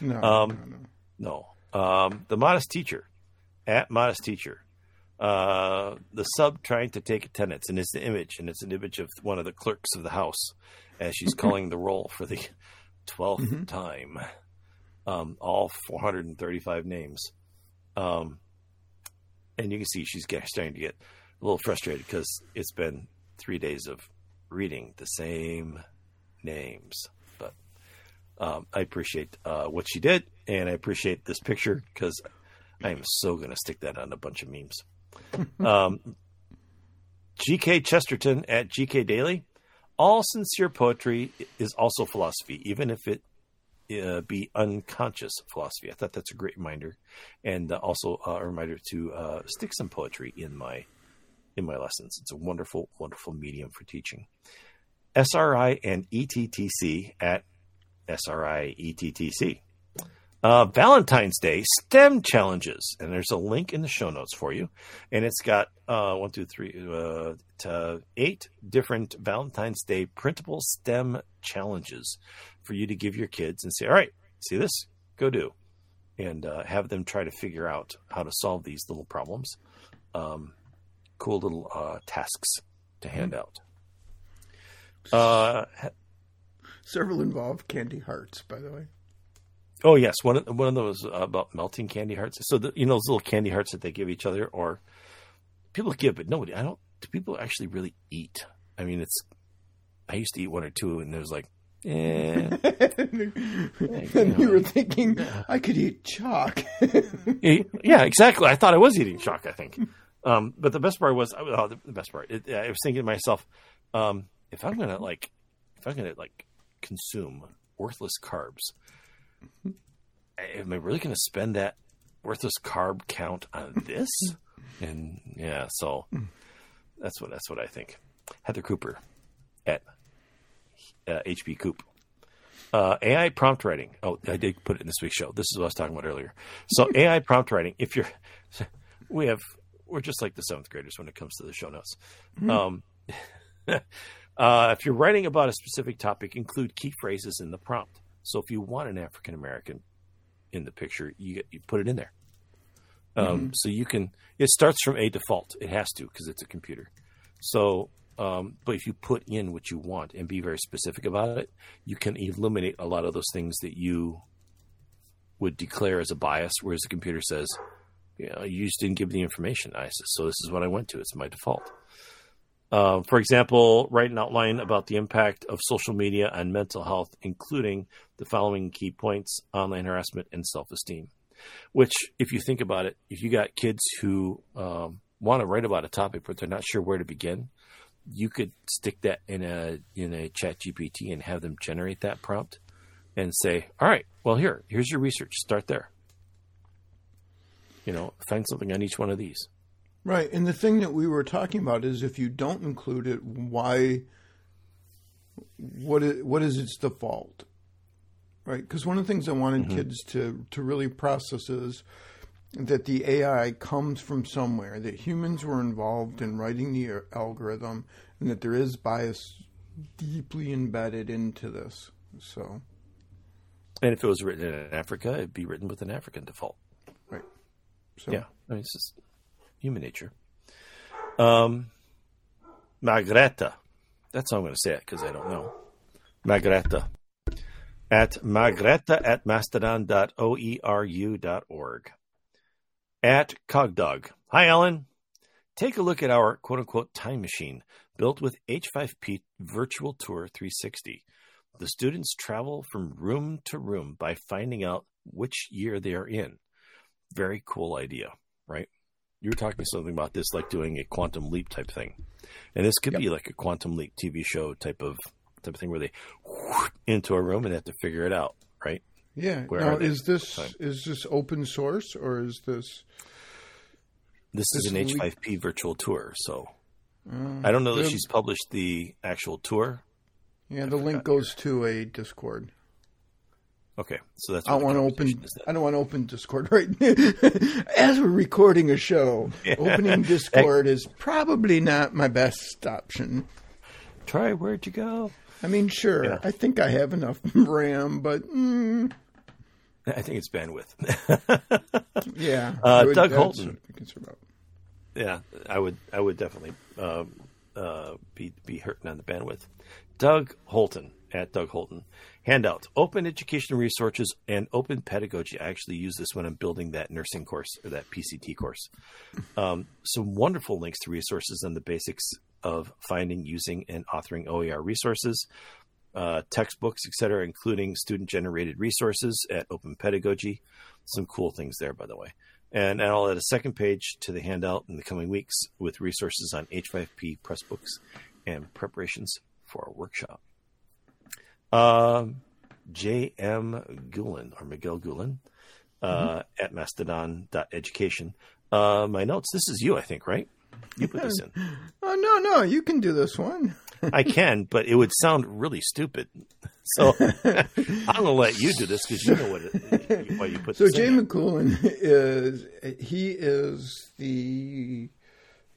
No, um, no, no. Um, the modest teacher at modest teacher. Uh, the sub trying to take attendance, and it's the image, and it's an image of one of the clerks of the house as she's (laughs) calling the roll for the 12th mm-hmm. time um, all 435 names. Um, and you can see she's getting, starting to get a little frustrated because it's been three days of reading the same names. But um, I appreciate uh, what she did, and I appreciate this picture because I am so going to stick that on a bunch of memes. (laughs) um, GK Chesterton at GK Daily. All sincere poetry is also philosophy, even if it uh, be unconscious philosophy. I thought that's a great reminder, and uh, also uh, a reminder to uh, stick some poetry in my in my lessons. It's a wonderful, wonderful medium for teaching. SRI and ETTC at SRI ETTC. Uh, Valentine's Day STEM challenges, and there's a link in the show notes for you, and it's got uh, one, two, three, uh, eight different Valentine's Day printable STEM challenges for you to give your kids and say, "All right, see this, go do," and uh, have them try to figure out how to solve these little problems. Um, cool little uh, tasks to hand out. Uh, Several involve candy hearts, by the way. Oh yes, one of one of those about melting candy hearts. So the, you know those little candy hearts that they give each other, or people give, but nobody. I don't. Do people actually really eat? I mean, it's. I used to eat one or two, and it was like, eh. (laughs) and you were thinking, I could eat chalk. yeah, exactly. I thought I was eating chalk. I think, um, but the best part was, oh, the, the best part. It, I was thinking to myself, um, if I'm gonna like, if I'm gonna like consume worthless carbs (laughs) am I really going to spend that worthless carb count on (laughs) this? and yeah, so that's what that's what I think. Heather Cooper at uh, HB Coop. Uh, AI prompt writing. Oh, I did put it in this week's show. This is what I was talking about earlier. So (laughs) AI prompt writing. If you're, we have, we're just like the seventh graders when it comes to the show notes. Mm-hmm. Um, uh, if you're writing about a specific topic, include key phrases in the prompt. So if you want an African American in the picture, you get, you put it in there. Um, mm-hmm. So you can. It starts from a default. It has to because it's a computer. So, um, but if you put in what you want and be very specific about it, you can eliminate a lot of those things that you would declare as a bias. Whereas the computer says, you know, you just didn't give the information. I said, so this is what I went to. It's my default. Uh, for example, write an outline about the impact of social media on mental health, including the following key points online harassment and self esteem. Which, if you think about it, if you got kids who um, want to write about a topic but they're not sure where to begin, you could stick that in a in a chat GPT and have them generate that prompt and say, All right, well here, here's your research. Start there. You know, find something on each one of these. Right. And the thing that we were talking about is if you don't include it, why, what is, what is its default? Right. Because one of the things I wanted mm-hmm. kids to, to really process is that the AI comes from somewhere, that humans were involved in writing the algorithm, and that there is bias deeply embedded into this. So, And if it was written in Africa, it'd be written with an African default. right. So, Yeah, I mean, it's just human nature. Um, Magreta. That's how I'm going to say it because I don't know. Magreta. At magreta at mastodon.oeru.org. At Cogdog. Hi, Alan. Take a look at our quote unquote time machine built with H5P Virtual Tour 360. The students travel from room to room by finding out which year they are in. Very cool idea, right? You were talking something about this, like doing a quantum leap type thing, and this could be like a quantum leap TV show type of type of thing where they into a room and have to figure it out, right? Yeah. Where now, is this is this open source or is this? This is an H5P virtual tour, so Uh, I don't know that she's published the actual tour. Yeah, the link goes to a Discord. Okay, so that's I don't want to open. I don't want to open Discord (laughs) right now. As we're recording a show, opening Discord is probably not my best option. Try where'd you go? I mean, sure, Yeah. I think I have enough (laughs) RAM, but mm, I think it's bandwidth. (laughs) yeah. Uh, would- Doug Holton. what I'm concerned about. yeah, I would I would definitely um, uh, be be hurting on the bandwidth. Doug Holton at Doug Holton. Handouts, open education resources, and open pedagogy. I actually use this when I'm building that nursing course or that PCT course. Um, some wonderful links to resources on the basics of finding, using, and authoring OER resources, uh, textbooks, etc., including student-generated resources at Open Pedagogy. Some cool things there, by the way. And I'll add a second page to the handout in the coming weeks with resources on H5P Pressbooks and preparations for our workshop. Um, J.M. Guhlin, or Miguel Guhlin, uh, at mastodon.education. Uh, my notes, this is you, I think, right? You put this (laughs) in. Oh no, no, you can do this one. (laughs) I can, but it would sound really stupid. (laughs) So I'm going to let you do this because you know what it, why you put So this Jay. McCoolin is he is the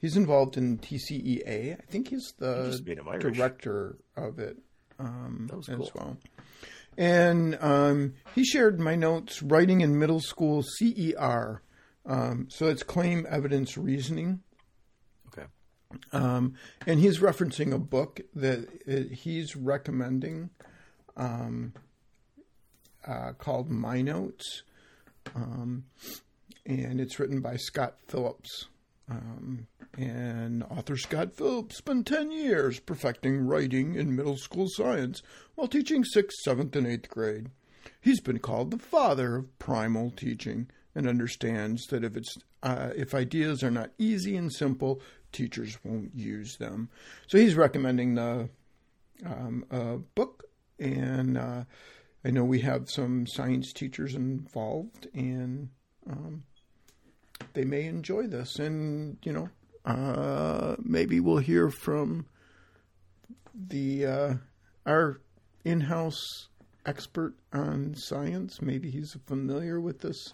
he's involved in TCEA. I think he's the just made him Irish. director of it um, That was as cool. well. And um, he shared my notes writing in middle school CER. Um, so it's claim evidence reasoning. Okay. Um, and he's referencing a book that uh, he's recommending um, uh, called My Notes. Um, and it's written by Scott Phillips. Um, and author Scott Phillips spent 10 years perfecting writing in middle school science while teaching 6th, 7th, and 8th grade. He's been called the father of primal teaching and understands that if it's uh, if ideas are not easy and simple, teachers won't use them. So he's recommending the um, a book, and uh, I know we have some science teachers involved, and um, they may enjoy this. And you know, uh, maybe we'll hear from the uh, our in-house expert on science. Maybe he's familiar with this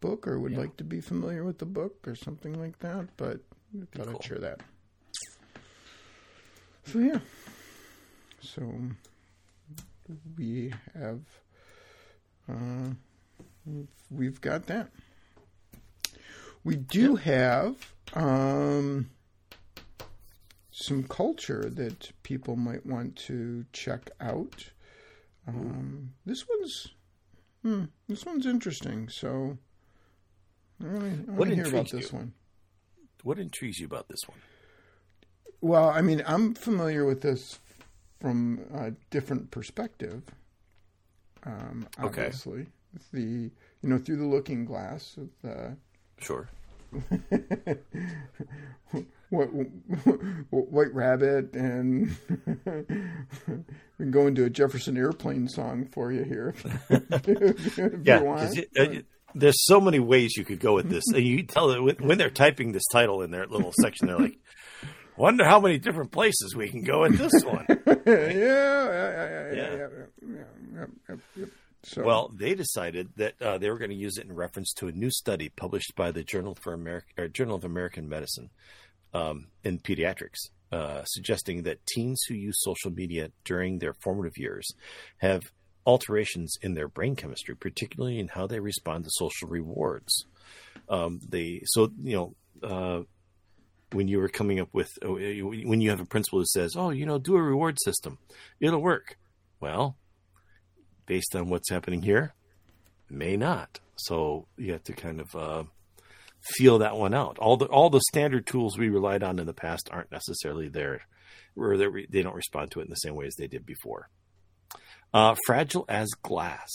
book or would like to be familiar with the book or something like that. But thought cool. I'd share that. So yeah. So we have uh, we've got that. We do have um, some culture that people might want to check out. Um, this one's hmm, this one's interesting. So I really I What want to hear about intrigues this you? one. What intrigues you about this one? Well, I mean, I'm familiar with this from a different perspective. Um, Okay. obviously, the you know through the looking glass of the Sure. (laughs) what, White Rabbit, and (laughs) we can go into a Jefferson Airplane song for you here. (laughs) if Yeah, you. 'cause it- uh, there's so many ways you could go with this, and you tell it when, when they're typing this title in their little section, they're like, "Wonder how many different places we can go with this one." yeah, yeah, yeah, yeah, yeah, Yeah. yeah, yeah, yeah, yeah, yeah. So, Well, they decided that uh, they were going to use it in reference to a new study published by the Journal for America, Journal of American Medicine um, in pediatrics, uh, suggesting that teens who use social media during their formative years have alterations in their brain chemistry, particularly in how they respond to social rewards. Um, they so you know. Uh, when you were coming up with oh, when you have a principal who says, "Oh, you know, do a reward system, it'll work." Well, based on what's happening here, may not. So you have to kind of uh, feel that one out. All the all the standard tools we relied on in the past aren't necessarily there, or they they don't respond to it in the same way as they did before. Uh, fragile as glass.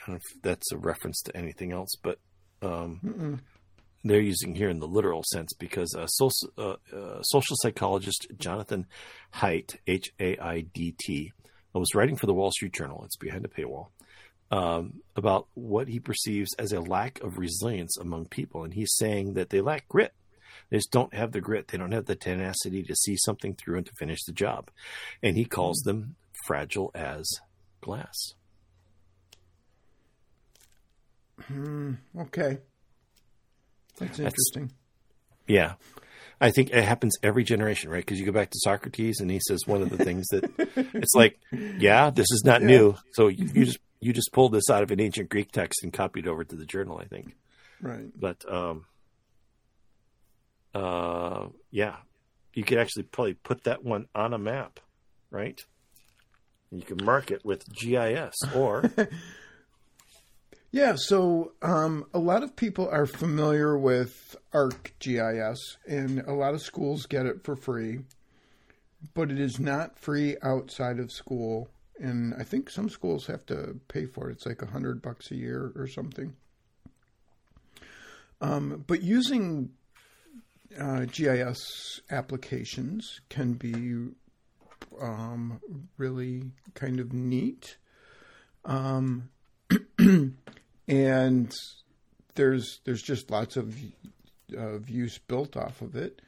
I don't know if that's a reference to anything else, but um, they're using here in the literal sense because uh, social, uh, uh, social psychologist Jonathan Haidt, H A I D T, was writing for the Wall Street Journal. It's behind a paywall. Um, about what he perceives as a lack of resilience among people. And he's saying that they lack grit. They just don't have the grit. They don't have the tenacity to see something through and to finish the job. And he calls them fragile as glass. Hmm, okay. That's interesting. Yeah. I think it happens every generation, right? Because you go back to Socrates, and he says one of the things that (laughs) it's like, yeah, this is not Yeah. new. So you, you just you just pulled this out of an ancient Greek text and copied over to the journal, I think. right. But um, uh, yeah, you could actually probably put that one on a map, right? You can mark it with GIS or (laughs) Yeah, so um, a lot of people are familiar with ArcGIS, and a lot of schools get it for free, but it is not free outside of school. And I think some schools have to pay for it. It's like a hundred bucks a year or something. Um, but using uh, GIS applications can be um, really kind of neat. Um, (clears throat) and there's there's just lots of use built off of it.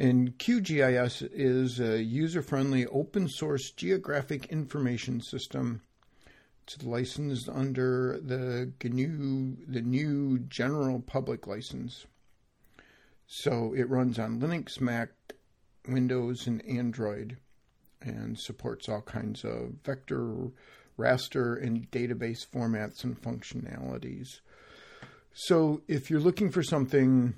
And QGIS is a user-friendly open source geographic information system. It's licensed under the GNU the new general public license. So it runs on Linux, Mac, Windows, and Android, and supports all kinds of vector raster and database formats and functionalities. So if you're looking for something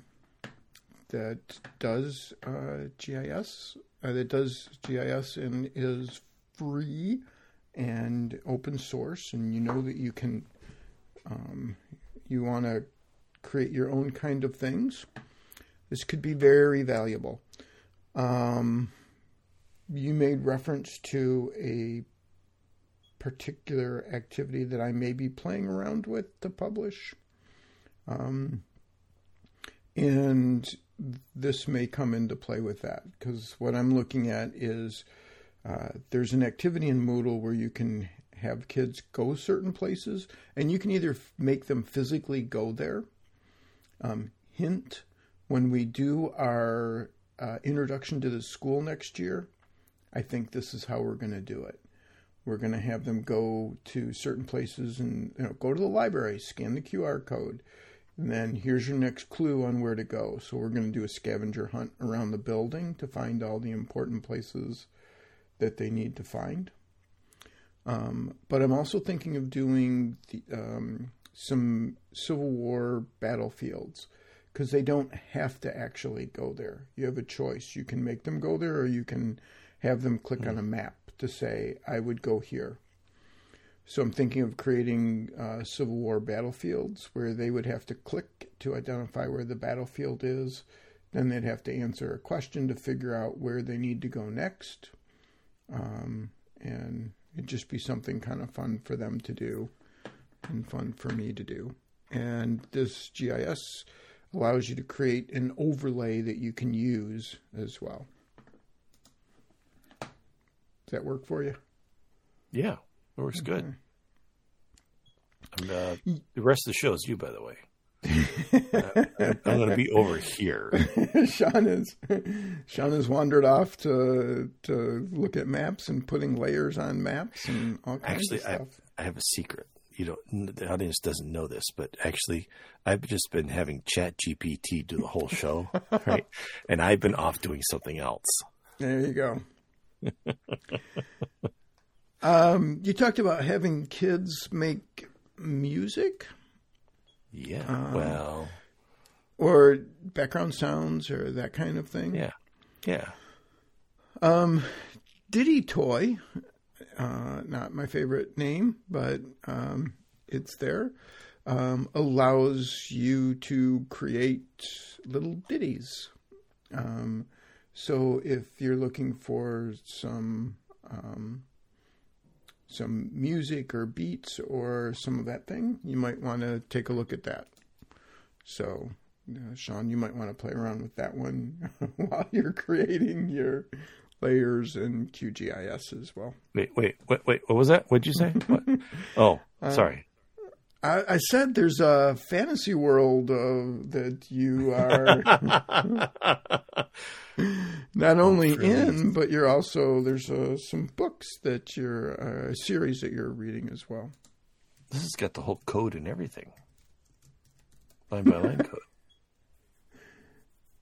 that does uh, GIS, uh, that does GIS and is free and open source, and you know that you can, um, you want to create your own kind of things, this could be very valuable. Um, you made reference to a particular activity that I may be playing around with to publish. Um, and this may come into play with that because what I'm looking at is uh, there's an activity in Moodle where you can have kids go certain places and you can either f- make them physically go there. Um, hint when we do our uh, introduction to the school next year, I think this is how we're going to do it. We're going to have them go to certain places and you know go to the library, scan the QR code, and then here's your next clue on where to go. So we're going to do a scavenger hunt around the building to find all the important places that they need to find. Um, but I'm also thinking of doing the, um, some Civil War battlefields because they don't have to actually go there. You have a choice. You can make them go there, or you can have them click on a map to say, I would go here. So I'm thinking of creating uh, Civil War battlefields where they would have to click to identify where the battlefield is. Then they'd have to answer a question to figure out where they need to go next. Um, and it'd just be something kind of fun for them to do and fun for me to do. And this GIS allows you to create an overlay that you can use as well. Does that work for you? yeah, it works good. And, uh, the rest of the show is you, by the way. I'm, I'm going to be over here. (laughs) Sean is Sean has wandered off to to look at maps and putting layers on maps and all kinds Actually, of I, stuff. I have a secret. You don't. The audience doesn't know this, but actually, I've just been having Chat GPT do the whole show, (laughs) right? And I've been off doing something else. There you go. (laughs) um, you talked about having kids make music. Yeah. Uh, well. Or background sounds or that kind of thing. Yeah. Yeah. Um, Dittytoy, uh, not my favorite name, but um, it's there, um, allows you to create little ditties. Um, so if you're looking for some um, some music or beats or some of that thing, you might want to take a look at that. So, uh, Sean, you might want to play around with that one (laughs) while you're creating your layers in QGIS as well. Wait, wait, wait, wait. What was that? What'd you say? What? (laughs) oh, uh, sorry. I, I, said there's a fantasy world uh, that you are (laughs) not only in, but you're also there's uh, some books that you're uh, a series that you're reading as well. This has got the whole code and everything, line by line code.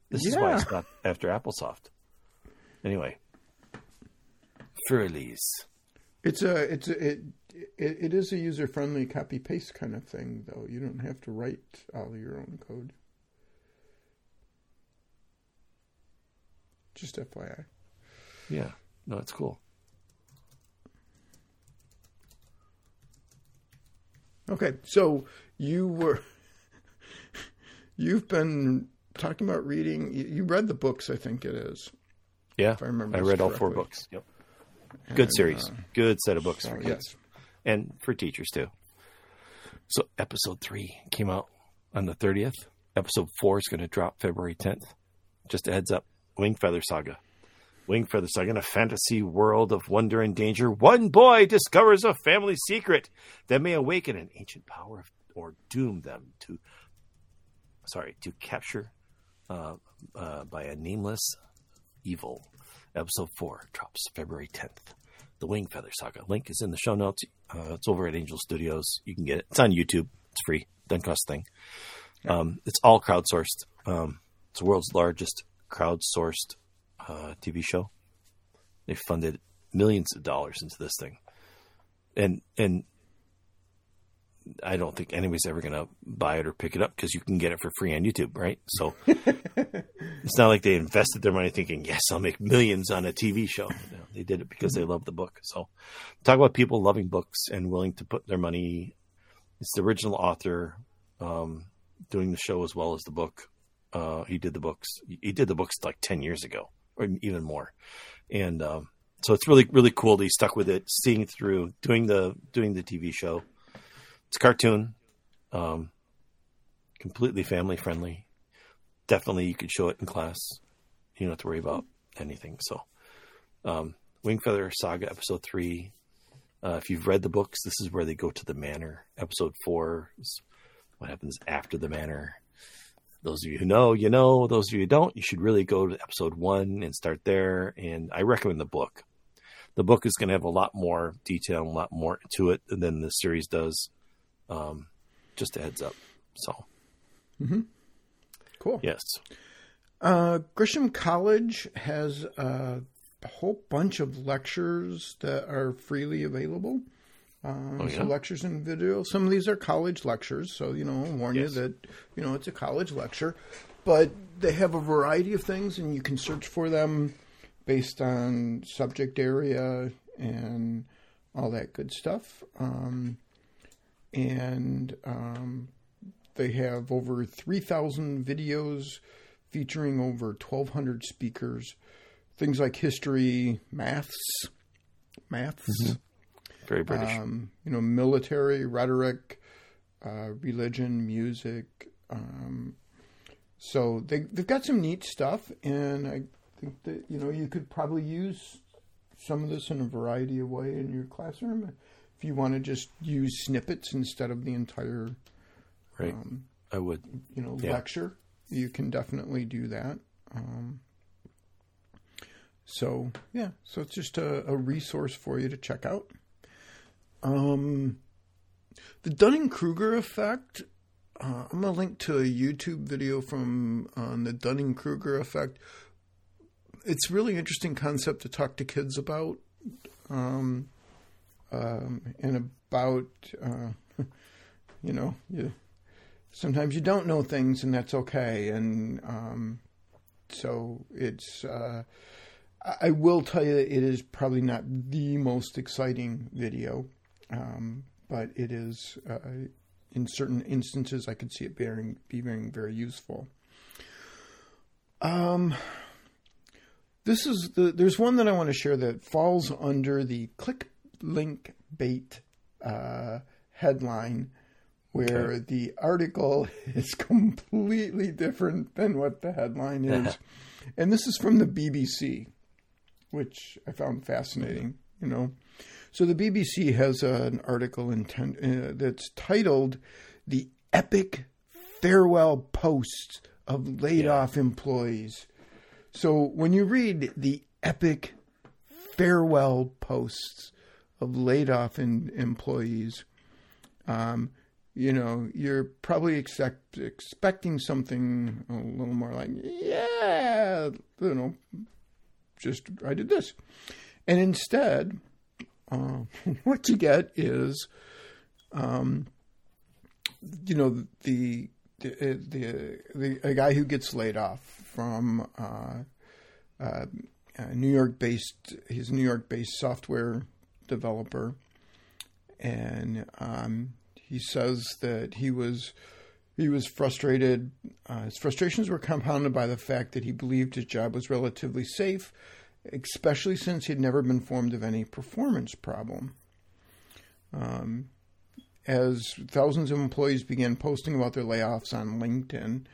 This yeah. is why it's not after AppleSoft. Anyway, Für Elise. It's a it's a, it, it it is a user friendly copy paste kind of thing though. You don't have to write all your own code. Just FYI. Yeah, no, it's cool. Okay, so you were (laughs) you've been talking about reading. You read the books, I think it is. Yeah, I remember. I read correctly. all four books. Yep. Good and, series. Uh, Good set of books so. Yes. And for teachers too. So episode three came out on the 30th. Episode four is going to drop February 10th. Just a heads up. Wing Feather Saga. Wing Feather Saga in a fantasy world of wonder and danger. One boy discovers a family secret that may awaken an ancient power or doom them to, sorry, to capture uh, uh, by a nameless evil. Episode 4 drops February 10th. The Wing Feather Saga. Link is in the show notes. Uh, it's over at Angel Studios. You can get it. It's on YouTube. It's free. Doesn't cost a thing. Um, it's all crowdsourced. Um, it's the world's largest crowdsourced uh, TV show. They funded millions of dollars into this thing, and and I don't think anybody's ever going to buy it or pick it up because you can get it for free on YouTube, right? So (laughs) it's not like they invested their money thinking, "Yes, I'll make millions on a TV show." they did it because they love the book. So talk about people loving books and willing to put their money. It's the original author um, doing the show as well as the book. Uh, he did the books. He did the books like ten years ago, or even more, and um, so it's really really cool that he stuck with it, seeing through, doing the doing the TV show it's a cartoon, um, completely family friendly. Definitely, you could show it in class. You don't have to worry about anything. So, um, Wing Feather Saga episode three. Uh, if you've read the books, this is where they go to the manor. Episode four is what happens after the manor. Those of you who know, you know. Those of you who don't, you should really go to episode one and start there. And I recommend the book. The book is going to have a lot more detail, and a lot more to it than the series does. Um, just a heads up. So, mm-hmm. cool. Yes. Uh, Gresham College has a whole bunch of lectures that are freely available. Uh, oh, yeah? So lectures and video. Some of these are college lectures, so you know, warn yes. you that you know it's a college lecture, but they have a variety of things, and you can search for them based on subject area and all that good stuff. Um, and um, they have over 3,000 videos featuring over 1,200 speakers. Things like history, maths, maths, mm-hmm. very British. Um, you know, military, rhetoric, uh, religion, music. Um, so they they've got some neat stuff, and I think that you know you could probably use some of this in a variety of way in your classroom if you want to just use snippets instead of the entire right um, i would you know yeah. lecture you can definitely do that um, so yeah so it's just a, a, resource for you to check out Um, the Dunning Kruger effect. Uh, I'm gonna link to a YouTube video from on the Dunning Kruger effect. It's a really interesting concept to talk to kids about, um, um, and about uh, (laughs) you know, you, sometimes you don't know things, and that's okay. And um, so it's. Uh, I will tell you, it is probably not the most exciting video, um, but it is. Uh, in certain instances, I could see it being being very useful. Um, this is the. There's one that I want to share that falls under the click link bait uh, headline, where okay. the article (laughs) is completely different than what the headline is, (laughs) and this is from the BBC which I found fascinating. You know, so the BBC has an article intent, uh, that's titled "The Epic Farewell Posts of Laid yeah. Off Employees." So when you read the epic farewell posts of laid off in, employees, um, you know, you're probably expect, expecting something a little more like, yeah, you know, just I did this, and instead, uh, (laughs) what you get is, um, you know, the the, the the a guy who gets laid off from uh, uh, New York based. his New York based software developer, and um, he says that he was he was frustrated. Uh, his frustrations were compounded by the fact that he believed his job was relatively safe, especially since he had never been informed of any performance problem. Um, as thousands of employees began posting about their layoffs on LinkedIn,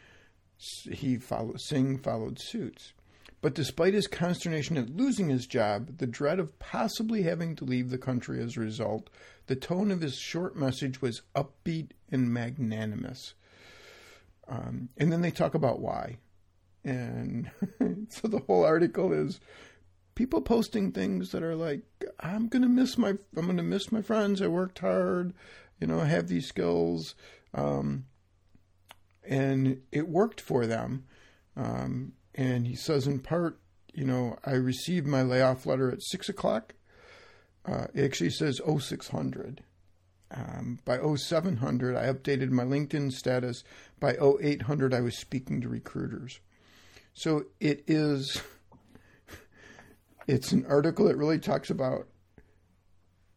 he followed, Singh followed suit. But despite his consternation at losing his job, the dread of possibly having to leave the country as a result, the tone of his short message was upbeat and magnanimous. Um, and then they talk about why. And (laughs) so the whole article is people posting things that are like, I'm gonna miss my I'm gonna miss my friends. I worked hard, you know, I have these skills. Um, and it worked for them. Um, and he says in part, you know, I received my layoff letter at six o'clock. Uh, it actually says 0600. Um, by 0700, I updated my LinkedIn status. By 0800, I was speaking to recruiters. So it is, (laughs) it's an article that really talks about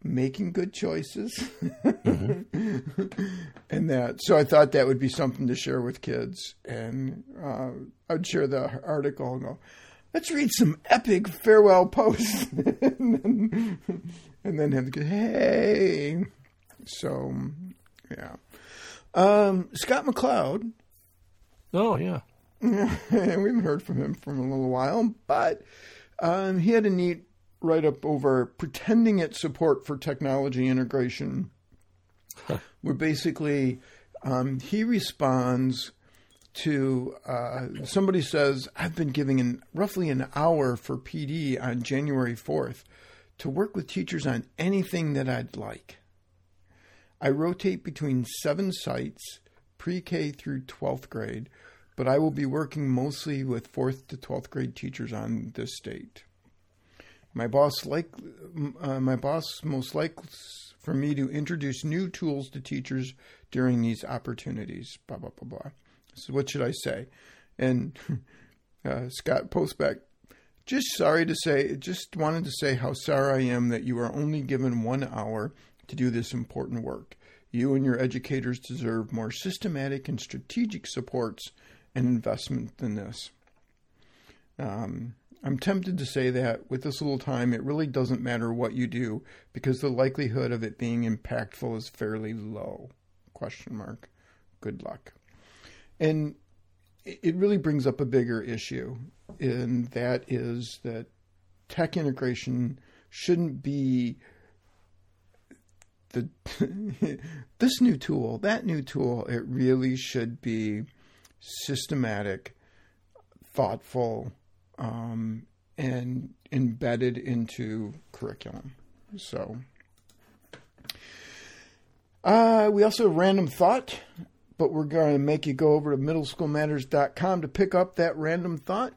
making good choices mm-hmm. (laughs) and that so i thought that would be something to share with kids and uh, i'd share the article and go let's read some epic farewell posts and, (laughs) then, and then have to go hey so, yeah. Um, Scott McLeod. Oh, yeah. (laughs) we haven't heard from him for a little while, but um, he had a neat write up over pretending it's support for technology integration, where basically um, he responds to uh, somebody says, I've been giving an, roughly an hour for PD on January 4th to work with teachers on anything that I'd like. I rotate between seven sites, pre K through 12th grade, but I will be working mostly with 4th to 12th grade teachers on this date. My boss like uh, my boss most likely for me to introduce new tools to teachers during these opportunities. Blah blah blah blah. So what should I say? And (laughs) uh, Scott Postback, just sorry to say, just wanted to say how sorry I am that you are only given one hour to do this important work. You and your educators deserve more systematic and strategic supports and investment than this. Um, I'm tempted to say that with this little time, it really doesn't matter what you do because the likelihood of it being impactful is fairly low. Question mark. Good luck. And it really brings up a bigger issue, and that is that tech integration shouldn't be the (laughs) this new tool, that new tool, it really should be systematic, thoughtful, um, and embedded into curriculum. So, Uh, we also have Random Thought, but we're going to make you go over to middleschoolmatters.com to pick up that random thought,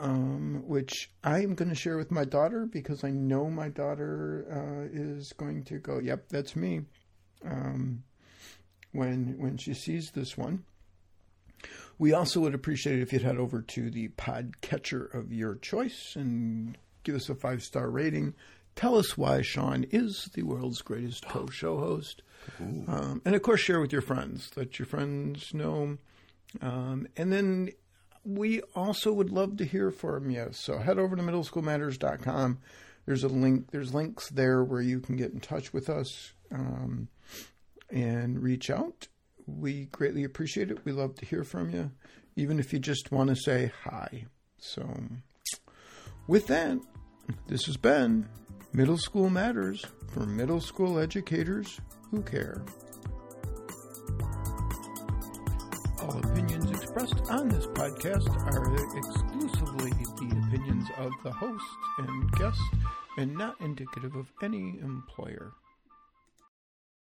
um, which I am going to share with my daughter because I know my daughter uh, is going to go, yep, that's me, um, when, when she sees this one. We also would appreciate it if you'd head over to the podcatcher of your choice and give us a five star rating. Tell us why Sean is the world's greatest co show host. Um, and of course, share with your friends. Let your friends know. Um, and then we also would love to hear from you. So head over to middleschoolmatters.com. There's a link. There's links there where you can get in touch with us um, and reach out. We greatly appreciate it. We love to hear from you, even if you just want to say hi. So, with that, this has been Middle School Matters for middle school educators who care. All opinions expressed on this podcast are exclusively the opinions of the host and guest and not indicative of any employer.